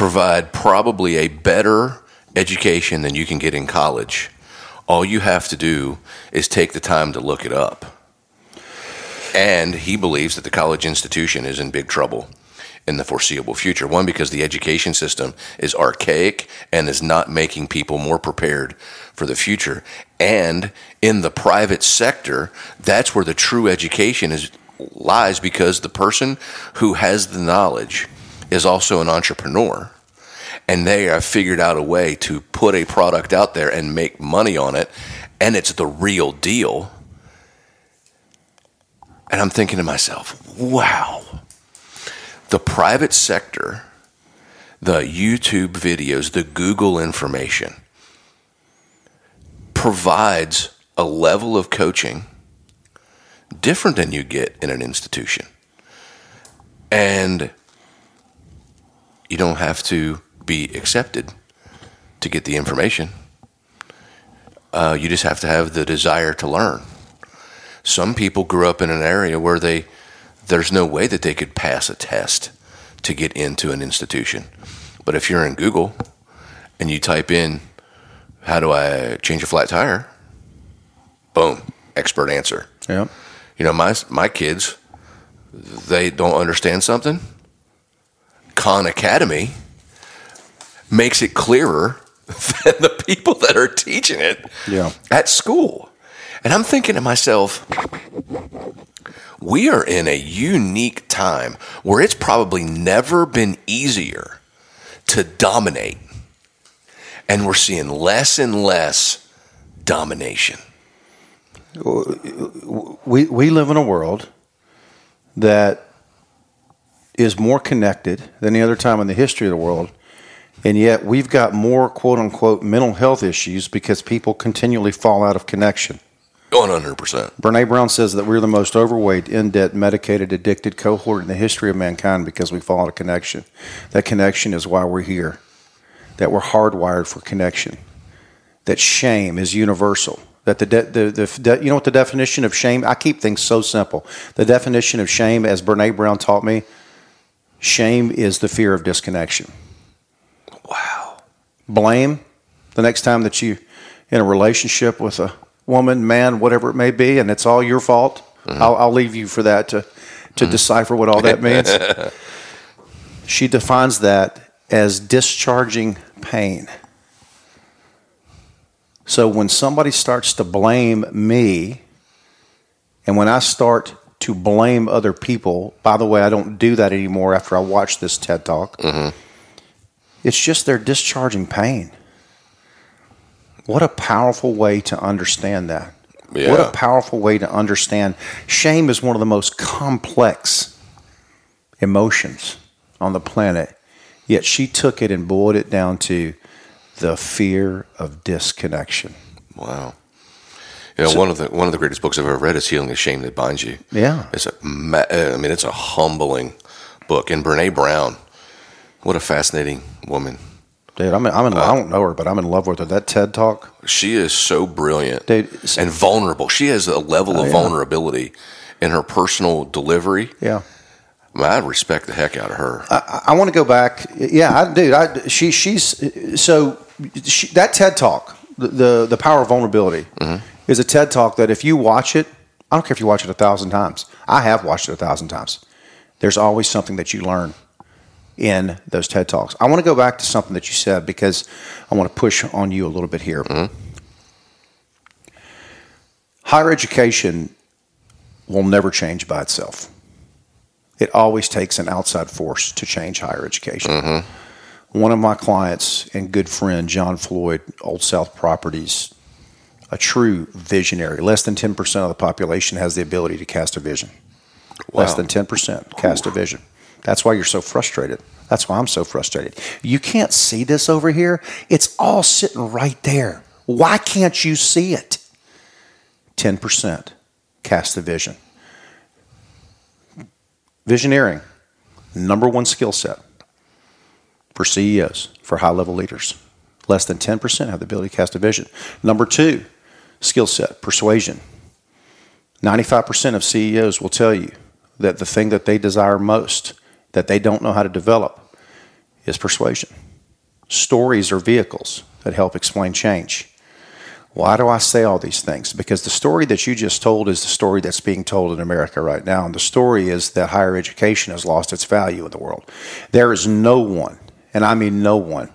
provide probably a better education than you can get in college. All you have to do is take the time to look it up. And he believes that the college institution is in big trouble in the foreseeable future. One, because the education system is archaic and is not making people more prepared for the future. And in the private sector, that's where the true education is lies because the person who has the knowledge is also an entrepreneur and they have figured out a way to put a product out there and make money on it and it's the real deal. And i'm thinking to myself wow. The private sector the youtube videos the google information provides a level of coaching different than you get in an institution. And you don't have to be accepted to get the information. Uh, you just have to have the desire to learn. Some people grew up in an area where they there's no way that they could pass a test to get into an institution. But if you're in Google and you type in how do I change a flat tire? Boom, expert answer. Yeah. You know, my my kids they don't understand something. Khan Academy makes it clearer than the people that are teaching it Yeah. at school. And I'm thinking to myself, we are in a unique time where it's probably never been easier to dominate. And we're seeing less and less domination. we, we live in a world that is more connected than any other time in the history of the world. And yet we've got more quote unquote mental health issues because people continually fall out of connection. 100%. Brene Brown says that we're the most overweight, in debt, medicated, addicted cohort in the history of mankind because we fall out of connection. That connection is why we're here, that we're hardwired for connection, that shame is universal. That the, de- the, the, de- you know what the definition of shame? I keep things so simple. The definition of shame, as Brene Brown taught me, Shame is the fear of disconnection. Wow. Blame, the next time that you in a relationship with a woman, man, whatever it may be, and it's all your fault. Mm-hmm. I'll, I'll leave you for that to to mm-hmm. decipher what all that means. she defines that as discharging pain. So when somebody starts to blame me, and when I start to blame other people, by the way, I don't do that anymore after I watch this TED Talk. Mm-hmm. It's just they're discharging pain. What a powerful way to understand that. What a powerful way to understand. Shame is one of the most complex emotions on the planet. Yet she took it and boiled it down to the fear of disconnection. Wow. You know, one of the one of the greatest books I've ever read is "Healing the Shame That Binds You." Yeah. it's a uh, I mean, it's a humbling book. And Brene Brown, what a fascinating woman. Dude, I'm in, I'm in, I don't know her, but I'm in love with her. That TED talk, She is so brilliant dude. it's- and vulnerable. She has a level Oh, of yeah. vulnerability in her personal delivery. yeah. I, respect the heck out of her. I, I want to go back. Yeah, I, dude. I, she, she's so she, that TED talk, the, the the power of vulnerability, is a TED talk that if you watch it, I don't care if you watch it a thousand times. I have watched it a thousand times. There's always something that you learn in those TED talks. I want to go back to something that you said because I want to push on you a little bit here. Mm-hmm. Higher education will never change by itself. It always takes an outside force to change higher education. Mm-hmm. One of my clients and good friend, John Floyd, Old South Properties, a true visionary. Less than 10% of the population has the ability to cast a vision. Less than 10% cast a vision. That's why you're so frustrated. That's why I'm so frustrated. You can't see this over here. It's all sitting right there. Why can't you see it? 10% cast the vision. Visioneering, number one skill set for CEOs, for high level leaders. Less than 10% have the ability to cast a vision. Number two, skill set, persuasion. 95% of CEOs will tell you that the thing that they desire most, that they don't know how to develop, is persuasion. Stories are vehicles that help explain change. Why do I say all these things? Because the story that you just told is the story that's being told in America right now. And the story is that higher education has lost its value in the world. There is no one, and I mean no one,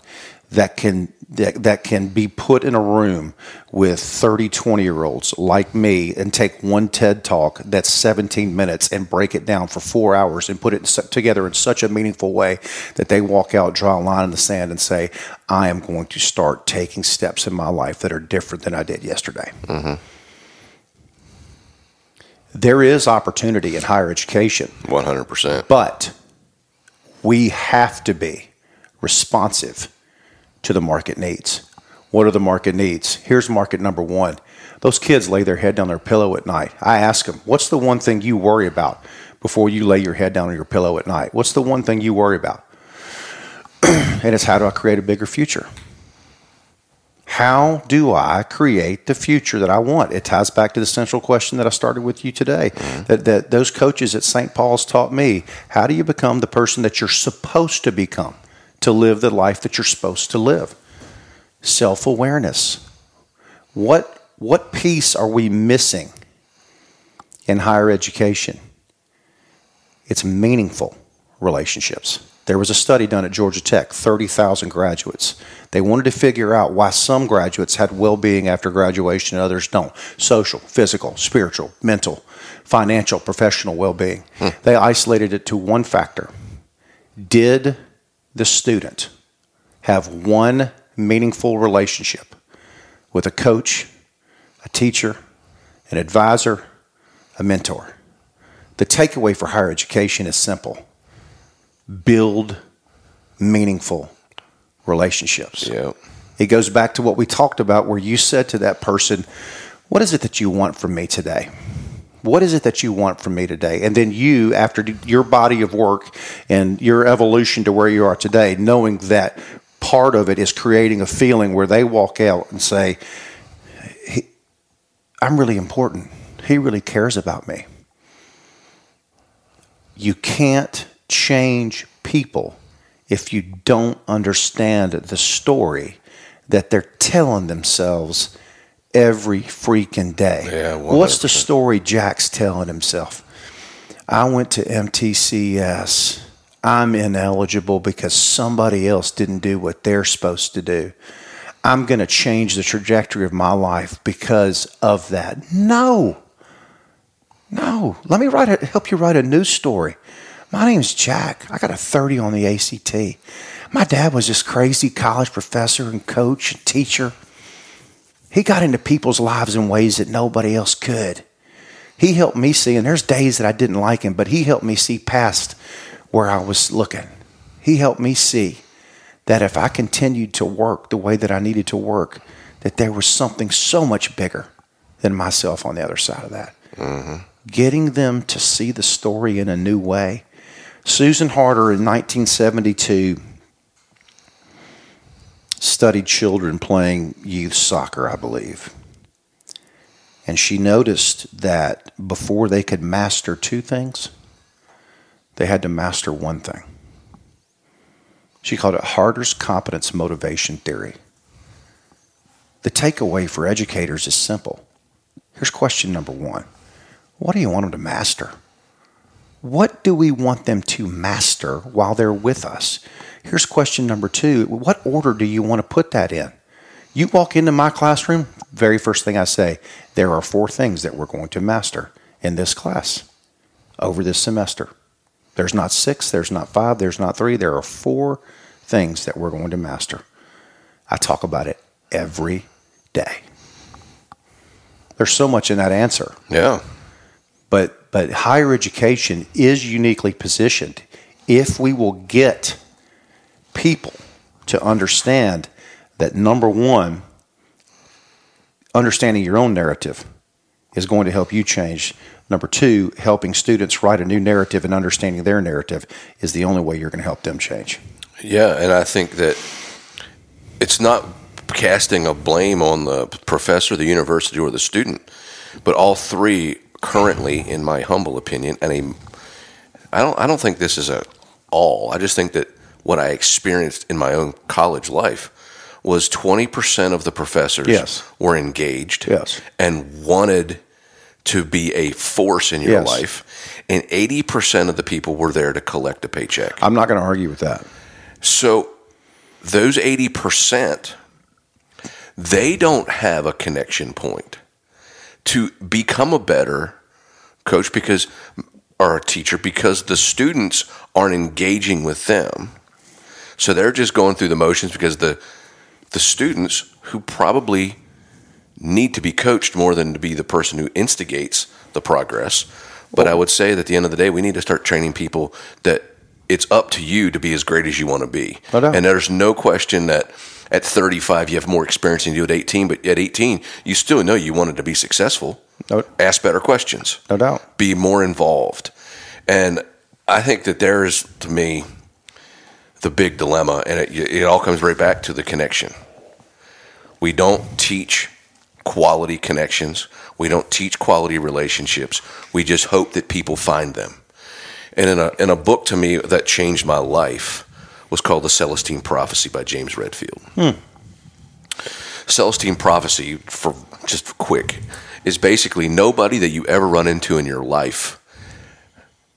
that can that, that can be put in a room with 30, 20 year olds like me and take one TED talk that's 17 minutes and break it down for four hours and put it together in such a meaningful way that they walk out, draw a line in the sand, and say, I am going to start taking steps in my life that are different than I did yesterday. There is opportunity in higher education. 100%. But we have to be responsive to the market needs. What are the market needs? Here's market number one. Those kids lay their head down their pillow at night. I ask them, what's the one thing you worry about before you lay your head down on your pillow at night? What's the one thing you worry about? and it's how do I create a bigger future? How do I create the future that I want? It ties back to the central question that I started with you today. Mm-hmm. That, that those coaches at St. Paul's taught me. How do you become the person that you're supposed to become to live the life that you're supposed to live? Self awareness. What what piece are we missing in higher education? It's meaningful relationships. There was a study done at Georgia Tech, 30,000 graduates. They wanted to figure out why some graduates had well being after graduation and others don't social, physical, spiritual, mental, financial, professional well being. Hmm. They isolated it to one factor Did the student have one meaningful relationship with a coach, a teacher, an advisor, a mentor? The takeaway for higher education is simple build meaningful relationships. Yeah. It goes back to what we talked about, where you said to that person, What is it that you want from me today? What is it that you want from me today? And then you, after your body of work and your evolution to where you are today, knowing that part of it is creating a feeling where they walk out and say, "He- I'm really important. He really cares about me. You can't change people if you don't understand the story that they're telling themselves every freaking day. Yeah, What's the story Jack's telling himself? I went to MTCS. I'm ineligible because somebody else didn't do what they're supposed to do. I'm going to change the trajectory of my life because of that. No. No. Let me write a, help you write a news story. My name's Jack. I got a 30 on the ACT. My dad was this crazy college professor and coach and teacher. He got into people's lives in ways that nobody else could. He helped me see, and there's days that I didn't like him, but he helped me see past where I was looking. He helped me see that if I continued to work the way that I needed to work, that there was something so much bigger than myself on the other side of that. Mm-hmm. Getting them to see the story in a new way. Susan Harter in 1972 studied children playing youth soccer, I believe. And she noticed that before they could master two things, they had to master one thing. She called it Harter's competence motivation theory. The takeaway for educators is simple. Here's question number one What do you want them to master? What do we want them to master while they're with us? Here's question number two What order do you want to put that in? You walk into my classroom, very first thing I say, there are four things that we're going to master in this class over this semester. There's not six, there's not five, there's not three. There are four things that we're going to master. I talk about it every day. There's so much in that answer, Yeah. But but higher education is uniquely positioned if we will get people to understand that number one, understanding your own narrative is going to help you change. Number two, helping students write a new narrative and understanding their narrative is the only way you're going to help them change. Yeah, and I think that it's not casting a blame on the professor, the university, or the student, but all three currently, in my humble opinion, and a, I don't, I don't think this is a all. I just think that what I experienced in my own college life was 20% of the professors Yes. were engaged Yes. and wanted to be a force in your Yes. life, and 80% of the people were there to collect a paycheck. I'm not going to argue with that. So those 80%, they don't have a connection point to become a better coach because or a teacher because the students aren't engaging with them. So they're just going through the motions because the the students who probably need to be coached more than to be the person who instigates the progress. But I would say that at the end of the day, we need to start training people that it's up to you to be as great as you want to be. And there's no question that at 35 you have more experience than you do at 18, but at 18 you still know you wanted to be successful. No, Ask better questions no doubt. be more involved. And I think that there is, to me, the big dilemma, and it, it all comes right back to the connection. We don't teach quality connections. We don't teach quality relationships. We just hope that people find them. And in a, in a book to me that changed my life was called The Celestine Prophecy by James Redfield. Hmm. Celestine Prophecy, for just quick, is basically nobody that you ever run into in your life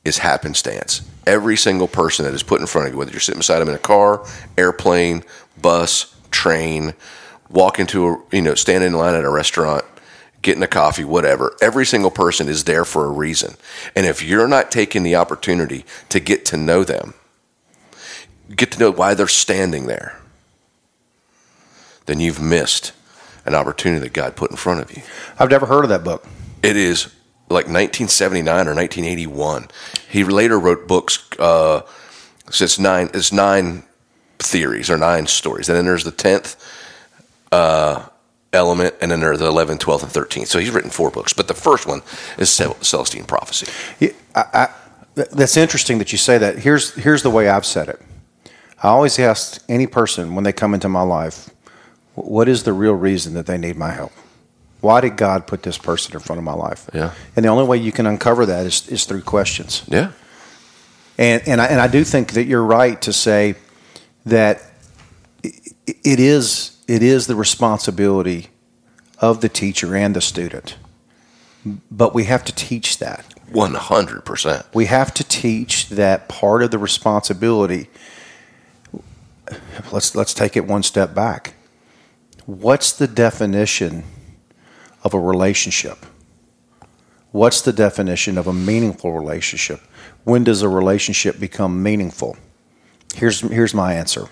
is happenstance. Every single person that is put in front of you, whether you're sitting beside them in a car, airplane, bus, train, walk into a, you know, stand in line at a restaurant, getting a coffee, whatever, every single person is there for a reason. And if you're not taking the opportunity to get to know them, get to know why they're standing there, then you've missed an opportunity that God put in front of you. I've never heard of that book. It is like 1979 or 1981. He later wrote books. Uh, so it's nine. It's nine theories or nine stories, and then there's the tenth uh, element, and then there's the 11th, 12th, and 13th. So he's written four books, but the first one is Cel- Celestine Prophecy. Yeah, I, I, that's interesting that you say that. Here's here's the way I've said it. I always ask any person when they come into my life, what is the real reason that they need my help? Why did God put this person in front of my life? Yeah. And the only way you can uncover that is, is through questions. Yeah, And and I, and I do think that you're right to say that it is it is the responsibility of the teacher and the student. But we have to teach that. 100%. We have to teach that part of the responsibility. Let's let's take it one step back. What's the definition of a relationship? What's the definition of a meaningful relationship? When does a relationship become meaningful? Here's here's my answer.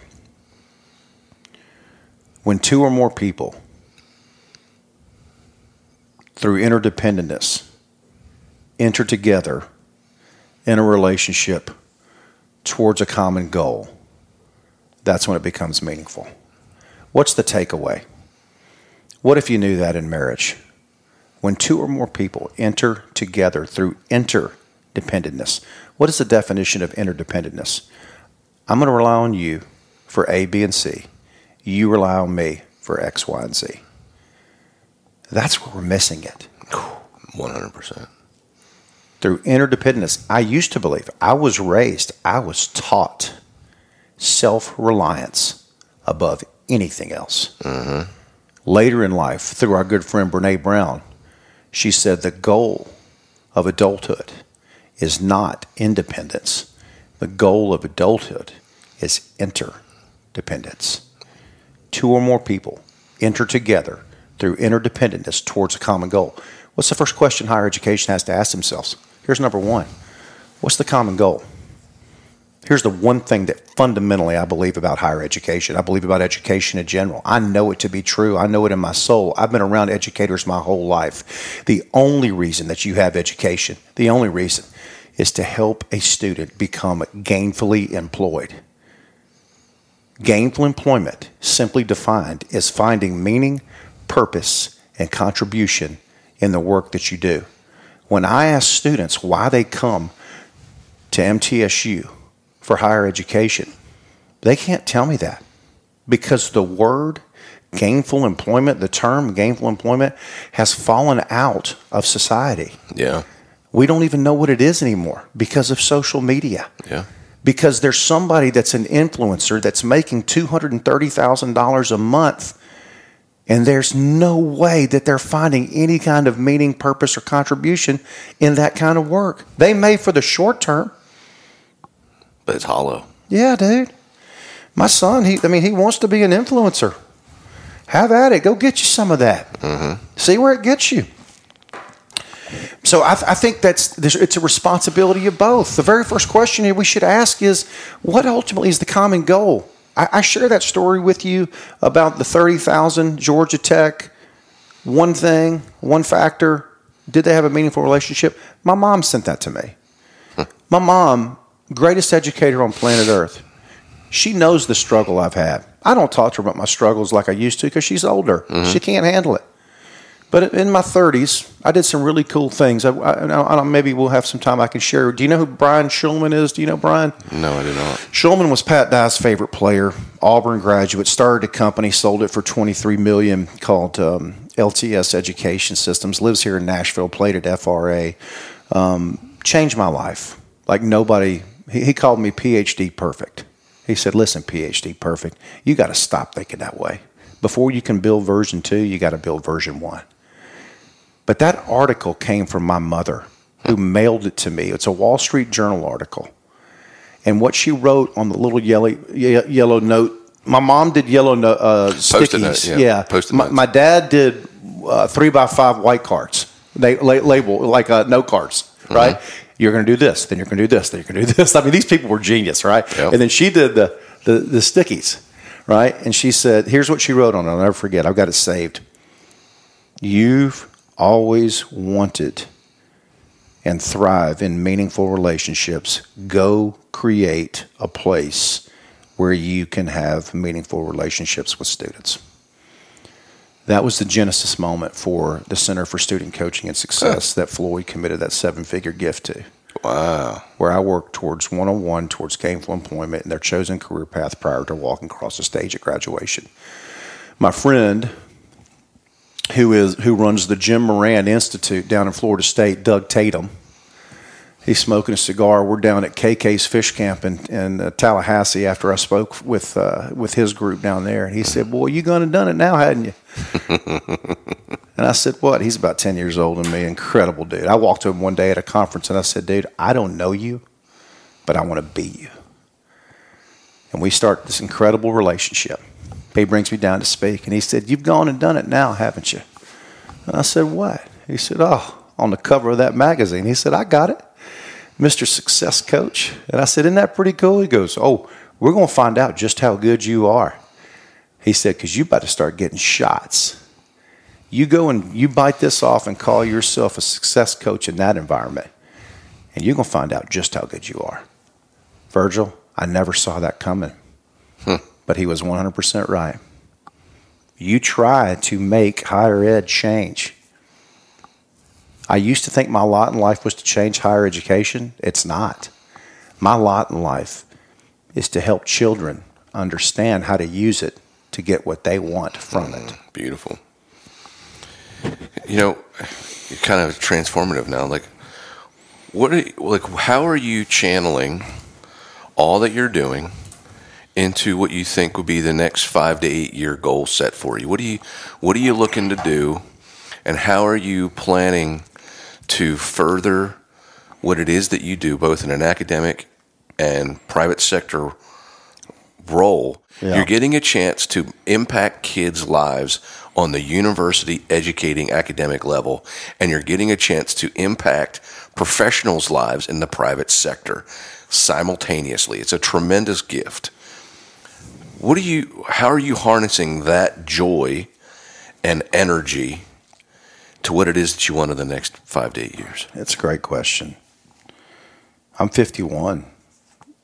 When two or more people through interdependence enter together in a relationship towards a common goal, that's when it becomes meaningful. What's the takeaway? What if you knew that in marriage? When two or more people enter together through interdependence, what is the definition of interdependence? I'm going to rely on you for A, B, and C. You rely on me for X, Y, and Z. That's where we're missing it. 100%. Through interdependence, I used to believe, I was raised, I was taught self reliance above anything else. Mm-hmm. Later in life, through our good friend Brene Brown, she said the goal of adulthood is not independence. The goal of adulthood is interdependence. Two or more people enter together through interdependence towards a common goal. What's the first question higher education has to ask themselves? Here's number one What's the common goal? Here's the one thing that fundamentally I believe about higher education. I believe about education in general. I know it to be true. I know it in my soul. I've been around educators my whole life. The only reason that you have education, the only reason, is to help a student become gainfully employed. Gainful employment, simply defined, is finding meaning, purpose, and contribution in the work that you do. When I ask students why they come to MTSU for higher education, they can't tell me that because the word gainful employment, the term gainful employment, has fallen out of society. Yeah. We don't even know what it is anymore because of social media. Yeah. Because there's somebody that's an influencer that's making $230,000 a month and there's no way that they're finding any kind of meaning, purpose, or contribution in that kind of work. They may for the short term. But it's hollow. Yeah, dude. My son, he I mean, he wants to be an influencer. Have at it. Go get you some of that. Mm-hmm. See where it gets you. So I, I think that's it's a responsibility of both. The very first question we should ask is, what ultimately is the common goal? I, I share that story with you about the 30,000 Georgia Tech. One thing, one factor. Did they have a meaningful relationship? My mom sent that to me. My mom, greatest educator on planet Earth, she knows the struggle I've had. I don't talk to her about my struggles like I used to because she's older. Mm-hmm. She can't handle it. But in my 30s, I did some really cool things. I, I, I, maybe we'll have some time I can share. Do you know who Brian Shulman is? Do you know Brian? No, I do not. Shulman was Pat Dye's favorite player. Auburn graduate, started a company, sold it for 23 million, called um, LTS Education Systems. Lives here in Nashville. Played at FRA. Um, changed my life like nobody. He, he called me PhD perfect. He said, "Listen, PhD perfect. You got to stop thinking that way. Before you can build version two, you got to build version one." But that article came from my mother, who mailed it to me. It's a Wall Street Journal article. And what she wrote on the little yellow, yellow note, my mom did yellow no, uh, stickies. Note, yeah. yeah. Post-it my, my dad did uh, three by five white cards. They la- label like uh, note cards, right? You're going to do this, then you're going to do this, then you're going to do this. I mean, these people were genius, right? Yep. And then she did the, the the stickies, right? And she said, "Here's what she wrote on it. I'll never forget. I've got it saved. You've always wanted and thrive in meaningful relationships, go create a place where you can have meaningful relationships with students. That was the genesis moment for the Center for Student Coaching and Success that Floyd committed that seven figure gift to, Wow. where I worked towards one on one, towards gainful employment and their chosen career path prior to walking across the stage at graduation. My friend, who is who runs the Jim Moran Institute down in Florida State, Doug Tatum. He's smoking a cigar. We're down at KK's Fish Camp in, in uh, Tallahassee after I spoke with uh, with his group down there, and he said, "Boy, you gonna done it now, hadn't you?" and I said, "What?" He's about ten years older than me. Incredible dude. I walked to him one day at a conference, and I said, "Dude, I don't know you, but I want to be you." And we start this incredible relationship. He brings me down to speak, and he said, "You've gone and done it now, haven't you?" And I said, "What?" He said, "Oh, on the cover of that magazine." He said, "I got it." Mr. Success Coach. And I said, Isn't that pretty cool? He goes, Oh, we're going to find out just how good you are. He said, Because you about to start getting shots. You go and you bite this off and call yourself a success coach in that environment, and you're going to find out just how good you are. Virgil, I never saw that coming, hmm. but he was 100% right. You try to make higher ed change I used to think my lot in life was to change higher education. It's not. My lot in life is to help children understand how to use it to get what they want from mm, it. Beautiful. You know, you're kind of transformative now. Like, what are like? How are you channeling all that you're doing into what you think would be the next five to eight year goal set for you? What are you What are you looking to do, and how are you planning? To further what it is that you do, both in an academic and private sector role, yeah. you're getting a chance to impact kids' lives on the university educating academic level, and you're getting a chance to impact professionals' lives in the private sector simultaneously. It's a tremendous gift. What do you how are you harnessing that joy and energy to what it is that you want in the next five to eight years? It's a great question. I'm 51,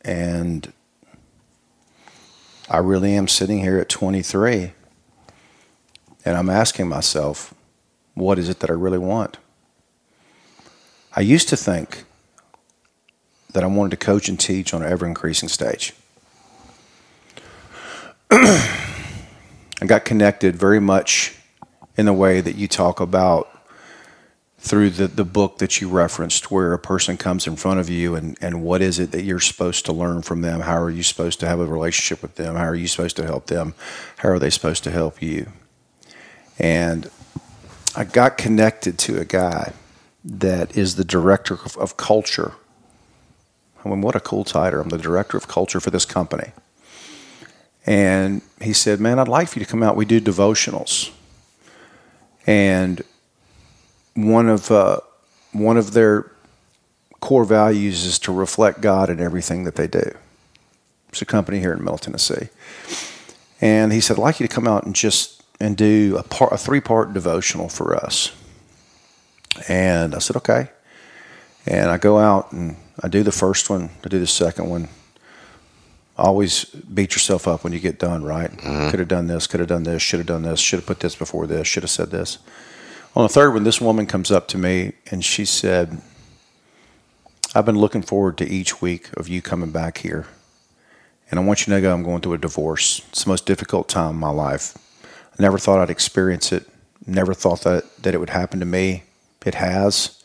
and I really am sitting here at 23, and I'm asking myself, what is it that I really want? I used to think that I wanted to coach and teach on an ever increasing stage. I got connected very much in the way that you talk about through the, the book that you referenced where a person comes in front of you and, and what is it that you're supposed to learn from them? How are you supposed to have a relationship with them? How are you supposed to help them? How are they supposed to help you? And i got connected to a guy that is the director of, of culture. I mean what a cool title. I'm the director of culture for this company. And he said man i'd like for you to come out. We do devotionals and one of uh, one of their core values is to reflect God in everything that they do. It's a company here in Middle Tennessee, and he said, "I'd like you to come out and just and do a, part, a three part devotional for us." And I said, "Okay." And I go out and I do the first one. I do the second one. Always beat yourself up when you get done, right? Mm-hmm. Could have done this, could have done this, should have done this, should have put this before this, should have said this. On the third one, this woman comes up to me and she said, I've been looking forward to each week of you coming back here. And I want you to know I'm going through a divorce. It's the most difficult time in my life. I never thought I'd experience it. Never thought that, that it would happen to me. It has.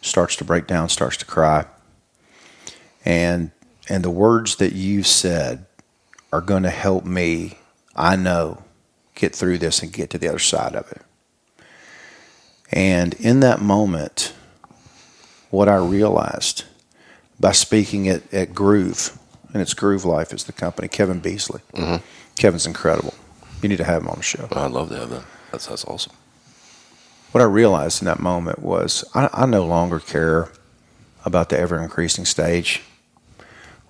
Starts to break down, starts to cry. And and the words that you said are going to help me, I know, get through this and get to the other side of it. And in that moment, what I realized by speaking at, at Groove, and it's Groove Life is the company, Kevin Beasley. Mm-hmm. Kevin's incredible. You need to have him on the show. I'd love to have him. That's, that's awesome. What I realized in that moment was I, I no longer care about the ever increasing stage.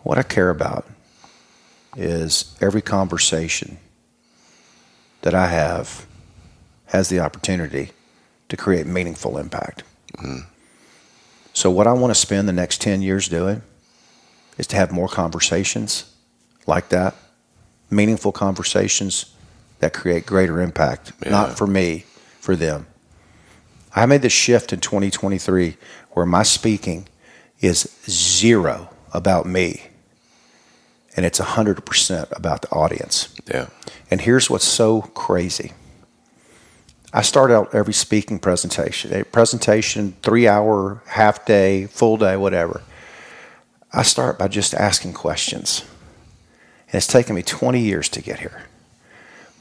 What I care about is every conversation that I have has the opportunity to create meaningful impact. Mm-hmm. So, what I want to spend the next 10 years doing is to have more conversations like that, meaningful conversations that create greater impact, yeah. not for me, for them. I made this shift in 2023 where my speaking is zero about me and it's 100% about the audience. Yeah. And here's what's so crazy I start out every speaking presentation, a presentation, three hour, half day, full day, whatever. I start by just asking questions. And it's taken me 20 years to get here.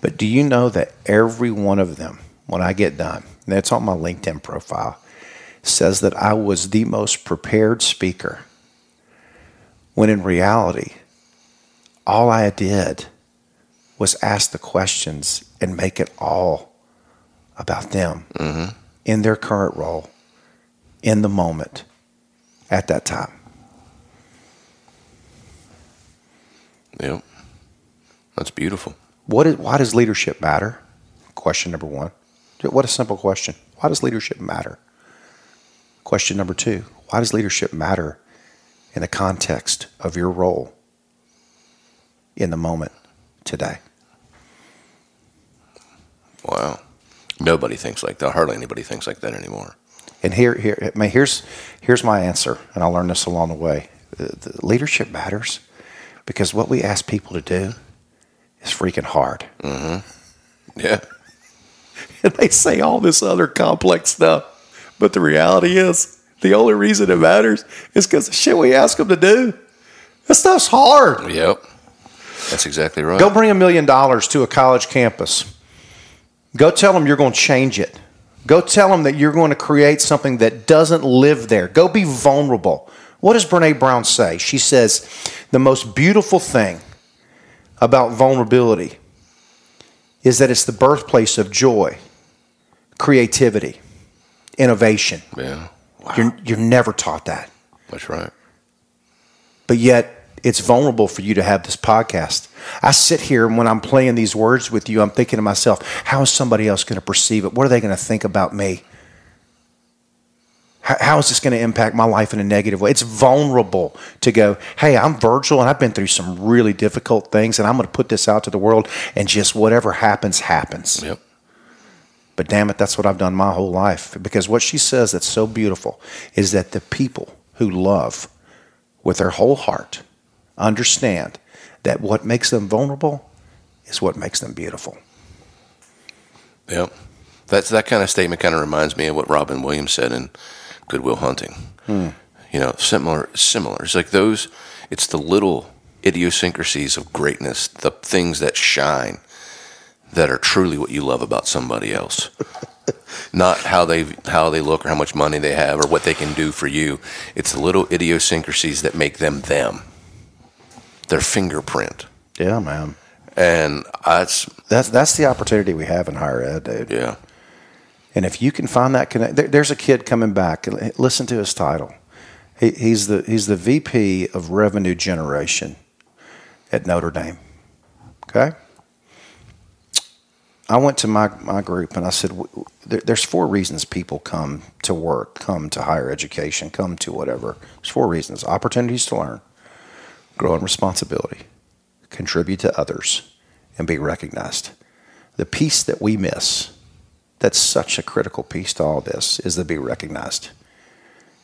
But do you know that every one of them, when I get done, and it's on my LinkedIn profile, says that I was the most prepared speaker. When in reality, all I did was ask the questions and make it all about them Mm-hmm. in their current role, in the moment, at that time. Yep. That's beautiful. What is, why does leadership matter? Question number one. What a simple question. Why does leadership matter? Question number two. Why does leadership matter in the context of your role in the moment today? Wow. Nobody thinks like that. Hardly anybody thinks like that anymore. And here, here, I mean, here's here's my answer, and I learned this along the way. The, the leadership matters because what we ask people to do is freaking hard. Mm-hmm. Yeah. And they say all this other complex stuff, but the reality is, the only reason it matters is because the shit we ask them to do. That stuff's hard. Yep. That's exactly right. Go bring a million dollars to a college campus. Go tell them you're going to change it. Go tell them that you're going to create something that doesn't live there. Go be vulnerable. What does Brene Brown say? She says the most beautiful thing about vulnerability is that it's the birthplace of joy, creativity, innovation. Yeah. Wow. You're, you're never taught that. That's right. but yet it's vulnerable for you to have this podcast. I sit here and when I'm playing these words with you, I'm thinking to myself, how is somebody else going to perceive it? What are they going to think about me? How, how is this going to impact my life in a negative way? It's vulnerable to go, hey, I'm Virgil and I've been through some really difficult things and I'm going to put this out to the world and just whatever happens, happens. Yep. But damn it, that's what I've done my whole life. Because what she says that's so beautiful is that the people who love with their whole heart understand that what makes them vulnerable is what makes them beautiful. Yep. That's that kind of statement kind of reminds me of what Robin Williams said in Good Will Hunting. Hmm. You know, similar similar. It's like those it's the little idiosyncrasies of greatness, the things that shine that are truly what you love about somebody else. Not how they how they look or how much money they have or what they can do for you. It's the little idiosyncrasies that make them them. Their fingerprint. Yeah, man. And that's That's that's the opportunity we have in higher ed, dude. yeah. And if you can find that connect, there, there's a kid coming back. Listen to his title. He, he's the he's the VP of Revenue Generation at Notre Dame. Okay. I went to my, my group and I said, "W- w- there, "There's four reasons people come to work, come to higher education, come to whatever. There's four reasons: opportunities to learn, grow in responsibility, contribute to others, and be recognized." The piece that we miss that's such a critical piece to all this is the be recognized.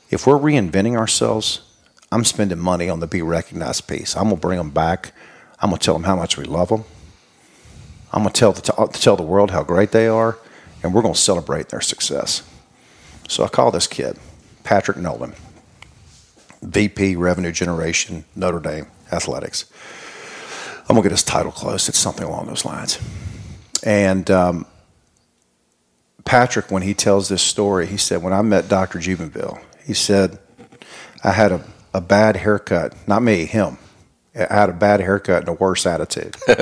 If we're reinventing ourselves, I'm spending money on the be recognized piece. I'm gonna bring them back. I'm gonna tell them how much we love them. I'm gonna tell the uh, tell the world how great they are, and we're gonna celebrate their success. So I call this kid Patrick Nolan, VP Revenue Generation, Notre Dame Athletics. I'm gonna get his title close. It's something along those lines. And um, Patrick, when he tells this story, he said, when I met Dr. Jubenville, he said, I had a, a bad haircut. Not me, him. I had a bad haircut and a worse attitude. and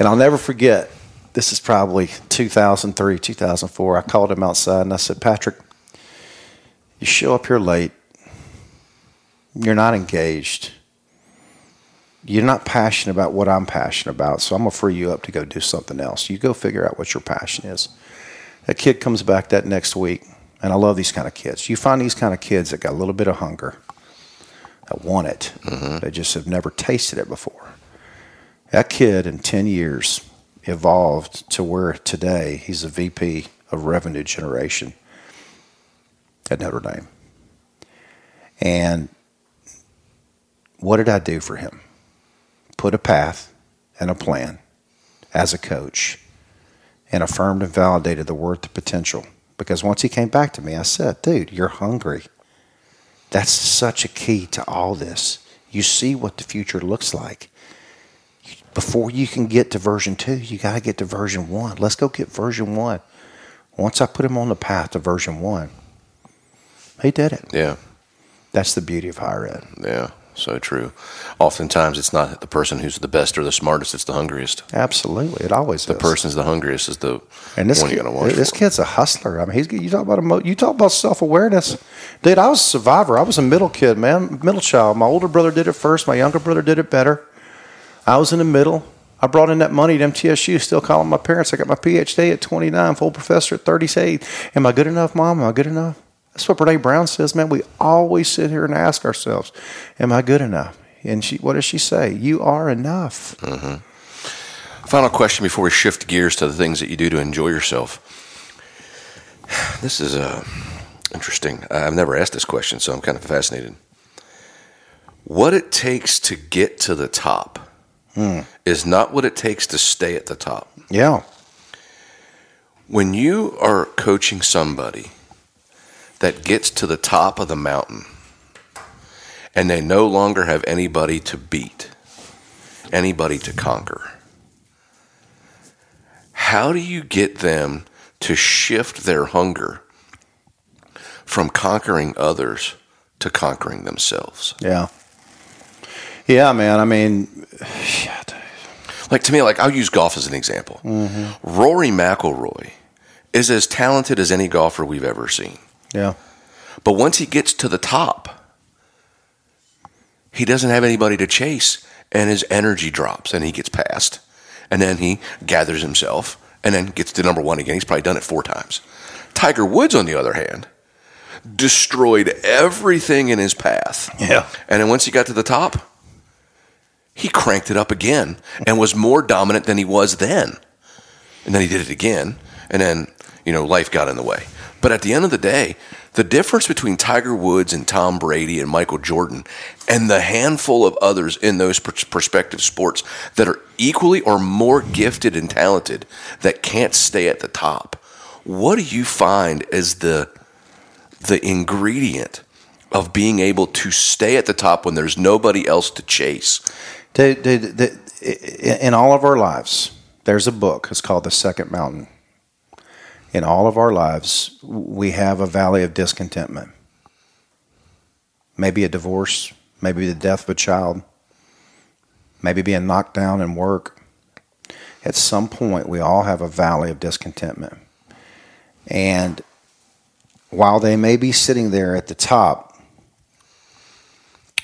I'll never forget, this is probably 2003, 2004. I called him outside and I said, Patrick, you show up here late. You're not engaged. You're not passionate about what I'm passionate about, so I'm gonna free you up to go do something else. You go figure out what your passion is. A kid comes back that next week, and I love these kind of kids. You find these kind of kids that got a little bit of hunger, that want it, mm-hmm. they just have never tasted it before. That kid in 10 years evolved to where today he's a VP of revenue generation at Notre Dame. And what did I do for him? Put a path and a plan as a coach and affirmed and validated the worth, the potential. Because once he came back to me, I said, dude, you're hungry. That's such a key to all this. You see what the future looks like. Before you can get to version two, you got to get to version one. Let's go get version one. Once I put him on the path to version one, he did it. Yeah. That's the beauty of higher ed. Yeah. So true. Oftentimes, it's not the person who's the best or the smartest; it's the hungriest. Absolutely, it always is. The is. person's the hungriest is the And this one kid, you got to watch. this for. kid's a hustler. I mean, he's you talk about emo, you talk about self awareness, dude. I was a survivor. I was a middle kid, man, middle child. My older brother did it first. My younger brother did it better. I was in the middle. I brought in that money at MTSU. Still calling my parents. I got my PhD at 29, full professor at 38. Am I good enough, mom? Am I good enough? That's what Brene Brown says, man. We always sit here and ask ourselves, "Am I good enough?" And she, what does she say? You are enough. Final question before we shift gears to the things that you do to enjoy yourself. This is uh, interesting. I've never asked this question, so I'm kind of fascinated. What it takes to get to the top is not what it takes to stay at the top. Yeah. When you are coaching somebody that gets to the top of the mountain and they no longer have anybody to beat, anybody to conquer, how do you get them to shift their hunger from conquering others to conquering themselves? Yeah. Yeah, man. I mean, shit. Like to me, like I'll use golf as an example. Mm-hmm. Rory McIlroy is as talented as any golfer we've ever seen. Yeah. But once he gets to the top, he doesn't have anybody to chase, and his energy drops, and he gets past, and then he gathers himself, and then gets to number one again. He's probably done it four times. Tiger Woods, on the other hand, destroyed everything in his path. Yeah. And then once he got to the top, he cranked it up again and was more dominant than he was then. And then he did it again. And then, you know, life got in the way. But at the end of the day, the difference between Tiger Woods and Tom Brady and Michael Jordan and the handful of others in those prospective sports that are equally or more gifted and talented that can't stay at the top, what do you find as the the ingredient of being able to stay at the top when there's nobody else to chase? Dude, dude, in all of our lives, there's a book. It's called The Second Mountain. In all of our lives, we have a valley of discontentment. Maybe a divorce, maybe the death of a child, maybe being knocked down in work. At some point, we all have a valley of discontentment. And while they may be sitting there at the top,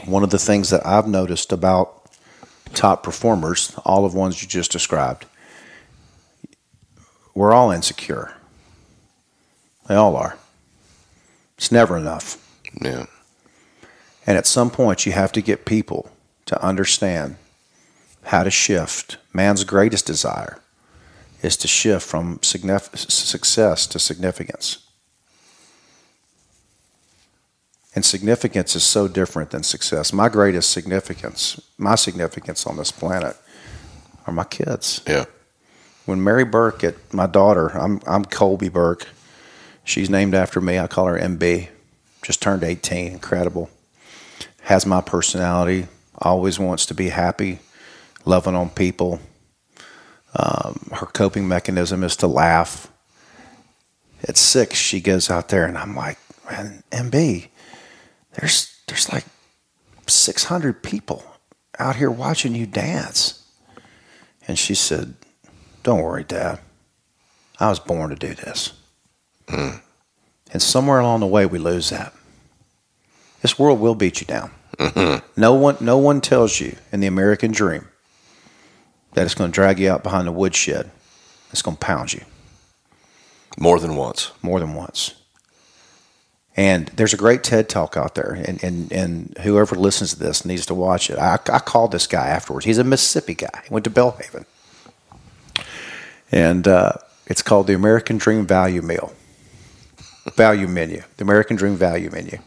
one of the things that I've noticed about top performers, all of ones you just described, we're all insecure. They all are. It's never enough. Yeah. And at some point, you have to get people to understand how to shift. Man's greatest desire is to shift from signif- success to significance. And significance is so different than success. My greatest significance, my significance on this planet, are my kids. Yeah. When Mary Burke, at my daughter, I'm I'm Colby Burke. She's named after me. I call her MB. Just turned 18. Incredible. Has my personality. Always wants to be happy, loving on people. Um, her coping mechanism is to laugh. At six, she goes out there, and I'm like, man, MB, there's there's like 600 people out here watching you dance. And she said, Don't worry, Dad. I was born to do this. And somewhere along the way, we lose that. This world will beat you down. No one, no one tells you in the American dream that it's going to drag you out behind the woodshed. It's going to pound you More than once. more than once. And there's a great TED talk out there, and, and, and whoever listens to this needs to watch it. I, I called this guy afterwards. He's a Mississippi guy. He went to Belhaven. And uh, it's called the American Dream Value Meal, Value Menu, the American Dream Value Menu.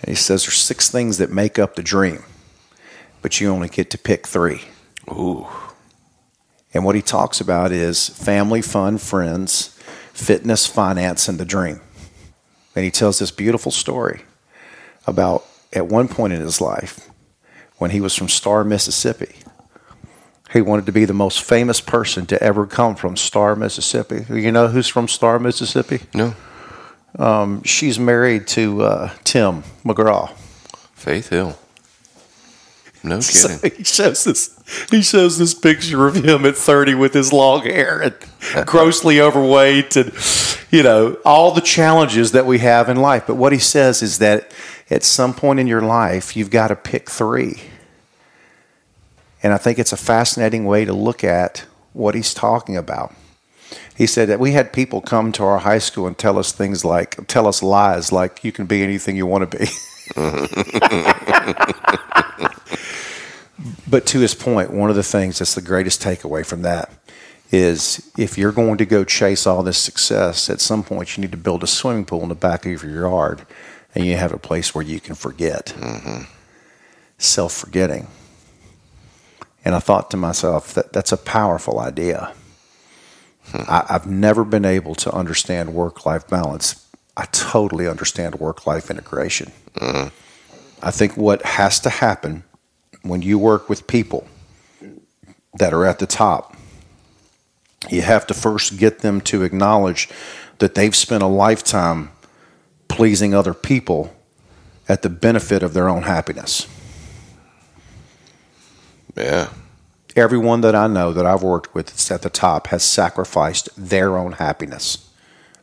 And he says there's six things that make up the dream, but you only get to pick three. Ooh. And what he talks about is family, fun, friends, fitness, finance, and the dream. And he tells this beautiful story about at one point in his life when he was from Star, Mississippi. He wanted to be the most famous person to ever come from Star, Mississippi. You know who's from Star, Mississippi? No. Um, she's married to uh, Tim McGraw. Faith Hill. No So kidding. he shows this. He shows this picture of him at thirty with his long hair and grossly overweight, and you know all the challenges that we have in life. But what he says is that at some point in your life, you've got to pick three. And I think it's a fascinating way to look at what he's talking about. He said that we had people come to our high school and tell us things like, tell us lies like you can be anything you want to be. but to his point, one of the things that's the greatest takeaway from that is if you're going to go chase all this success, at some point you need to build a swimming pool in the back of your yard and you have a place where you can forget. Mm-hmm. Self forgetting. And I thought to myself that that's a powerful idea. Hmm. I, I've never been able to understand work life balance. I totally understand work life integration. Mm-hmm. I think what has to happen when you work with people that are at the top, you have to first get them to acknowledge that they've spent a lifetime pleasing other people at the benefit of their own happiness. Yeah. Everyone that I know that I've worked with that's at the top has sacrificed their own happiness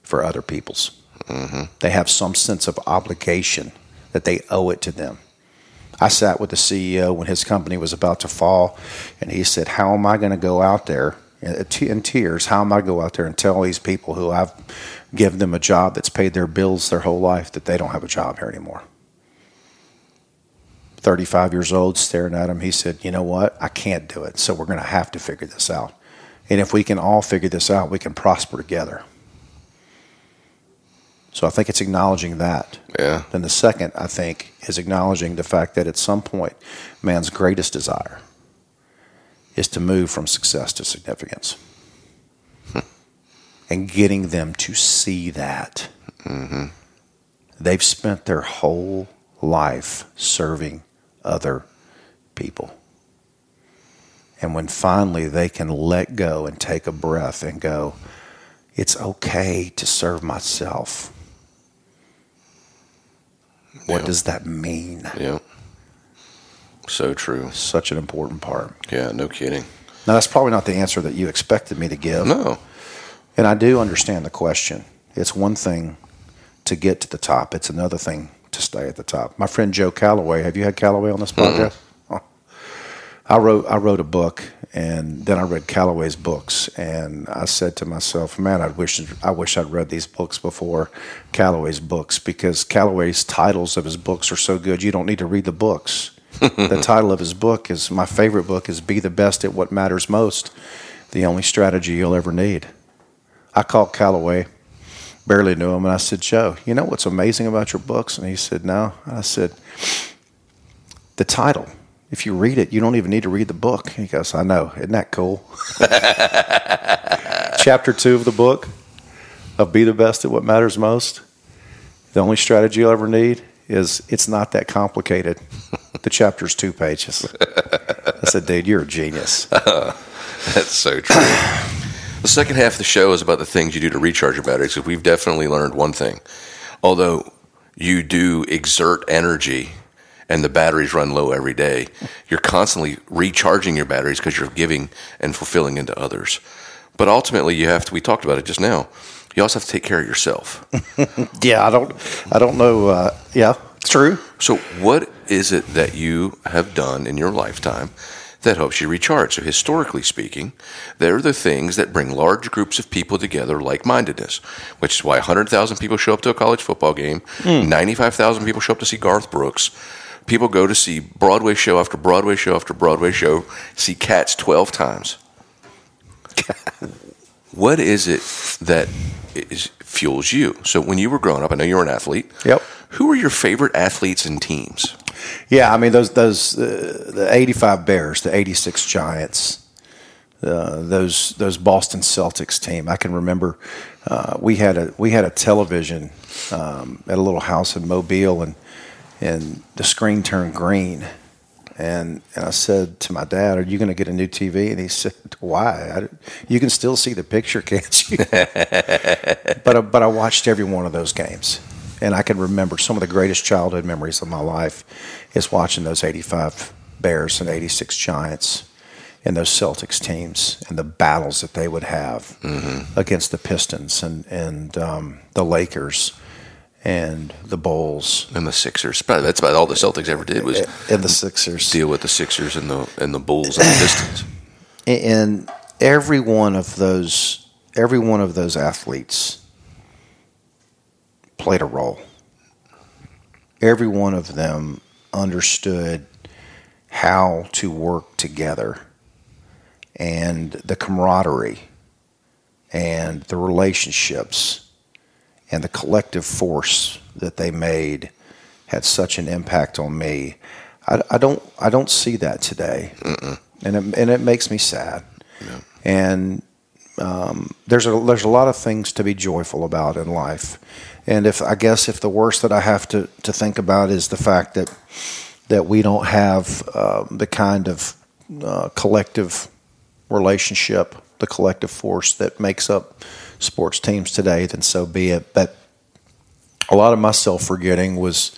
for other people's. Mm-hmm. They have some sense of obligation that they owe it to them. I sat with the CEO when his company was about to fall, and he said, How am I going to go out there uh, in in tears? How am I going to go out there and tell these people who I've given them a job that's paid their bills their whole life that they don't have a job here anymore? 35 years old, staring at him, he said, You know what? I can't do it. So we're going to have to figure this out. And if we can all figure this out, we can prosper together. So I think it's acknowledging that. Yeah. Then the second, I think, is acknowledging the fact that at some point, man's greatest desire is to move from success to significance. Hmm. and getting them to see that. Mm-hmm. They've spent their whole life serving other people. And when finally they can let go and take a breath and go, it's okay to serve myself. What Yeah. does that mean? Yeah. So true. Such an important part. Yeah, no kidding. Now, that's probably not the answer that you expected me to give. No. And I do understand the question. It's one thing to get to the top, it's another thing to stay at the top. My friend Joe Calloway, have you had Calloway on this podcast? Oh. I wrote I wrote a book and then I read Calloway's books and I said to myself, man, I wish I wish I'd read these books before Calloway's books because Calloway's titles of his books are so good you don't need to read the books. the title of his book is my favorite book is Be the Best at What Matters Most. The only strategy you'll ever need. I called Calloway, barely knew him, and I said, Joe, you know what's amazing about your books? And he said, No. And I said, The title. If you read it, you don't even need to read the book. He goes, I know. Isn't that cool? Chapter two of the book of Be the Best at What Matters Most. The only strategy you'll ever need is it's not that complicated. The chapter's two pages. I said, dude, you're a genius. That's so true. The second half of the show is about the things you do to recharge your batteries. Because we've definitely learned one thing. Although you do exert energy and the batteries run low every day, you're constantly recharging your batteries because you're giving and fulfilling into others. But ultimately, you have to. We talked about it just now. You also have to take care of yourself. Yeah, I don't, I don't know. Uh, yeah, it's true. So, what is it that you have done in your lifetime that helps you recharge? So, historically speaking, they're the things that bring large groups of people together, like mindedness, which is why 100,000 people show up to a college football game, hmm. 95,000 people show up to see Garth Brooks. People go to see Broadway show after Broadway show after Broadway show, see Cats 12 times. what is it that is, fuels you? So, when you were growing up, I know you were an athlete. Yep. Who were your favorite athletes and teams? Yeah, I mean those those uh, the '85 Bears, the '86 Giants, uh, those those Boston Celtics team. I can remember uh, we had a we had a television um, at a little house in Mobile, and and the screen turned green. And, and I said to my dad, "Are you going to get a new TV?" And he said, "Why? I, you can still see the picture, can't you?" but I- but I watched every one of those games, and I can remember some of the greatest childhood memories of my life is watching those '85 Bears and '86 Giants and those Celtics teams and the battles that they would have against the Pistons and and um, the Lakers and the Bulls And the Sixers. Probably that's about all the Celtics ever did was and the Sixers. deal with the Sixers and the and the Bulls and the Pistons. and every one of those every one of those athletes played a role. Every one of them understood how to work together and the camaraderie and the relationships and the collective force that they made had such an impact on me. I, I don't i don't see that today. And it, and it makes me sad. And um, there's a there's a lot of things to be joyful about in life, and if I guess if the worst that I have to, to think about is the fact that that we don't have uh, the kind of uh, collective relationship, the collective force that makes up sports teams today, then so be it. But a lot of my self forgetting was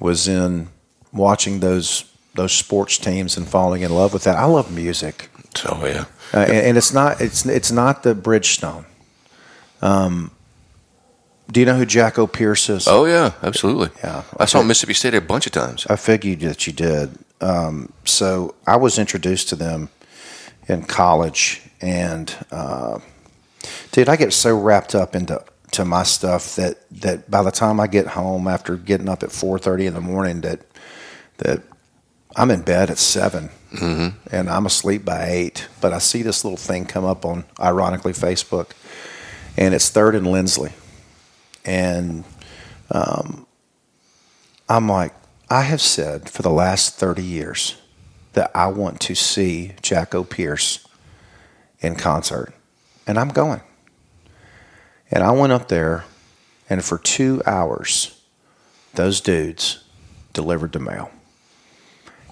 was in watching those those sports teams and falling in love with that. I love music, So yeah. uh, and, and it's not it's it's not the Bridgestone. Um, do you know who Jackopierce is? Oh yeah, absolutely. Yeah. I saw Mississippi State a bunch of times. I figured that you did. Um, so I was introduced to them in college, and uh, dude, I get so wrapped up into to my stuff that that by the time I get home after getting up at four thirty in the morning, that that I'm in bed at 7 and I'm asleep by eight. But I see this little thing come up on ironically Facebook, and it's third and Lindsley, and um, I'm like, I have said for the last 30 years that I want to see Jackopierce in concert, and I'm going. And I went up there, and for two hours, those dudes delivered the mail.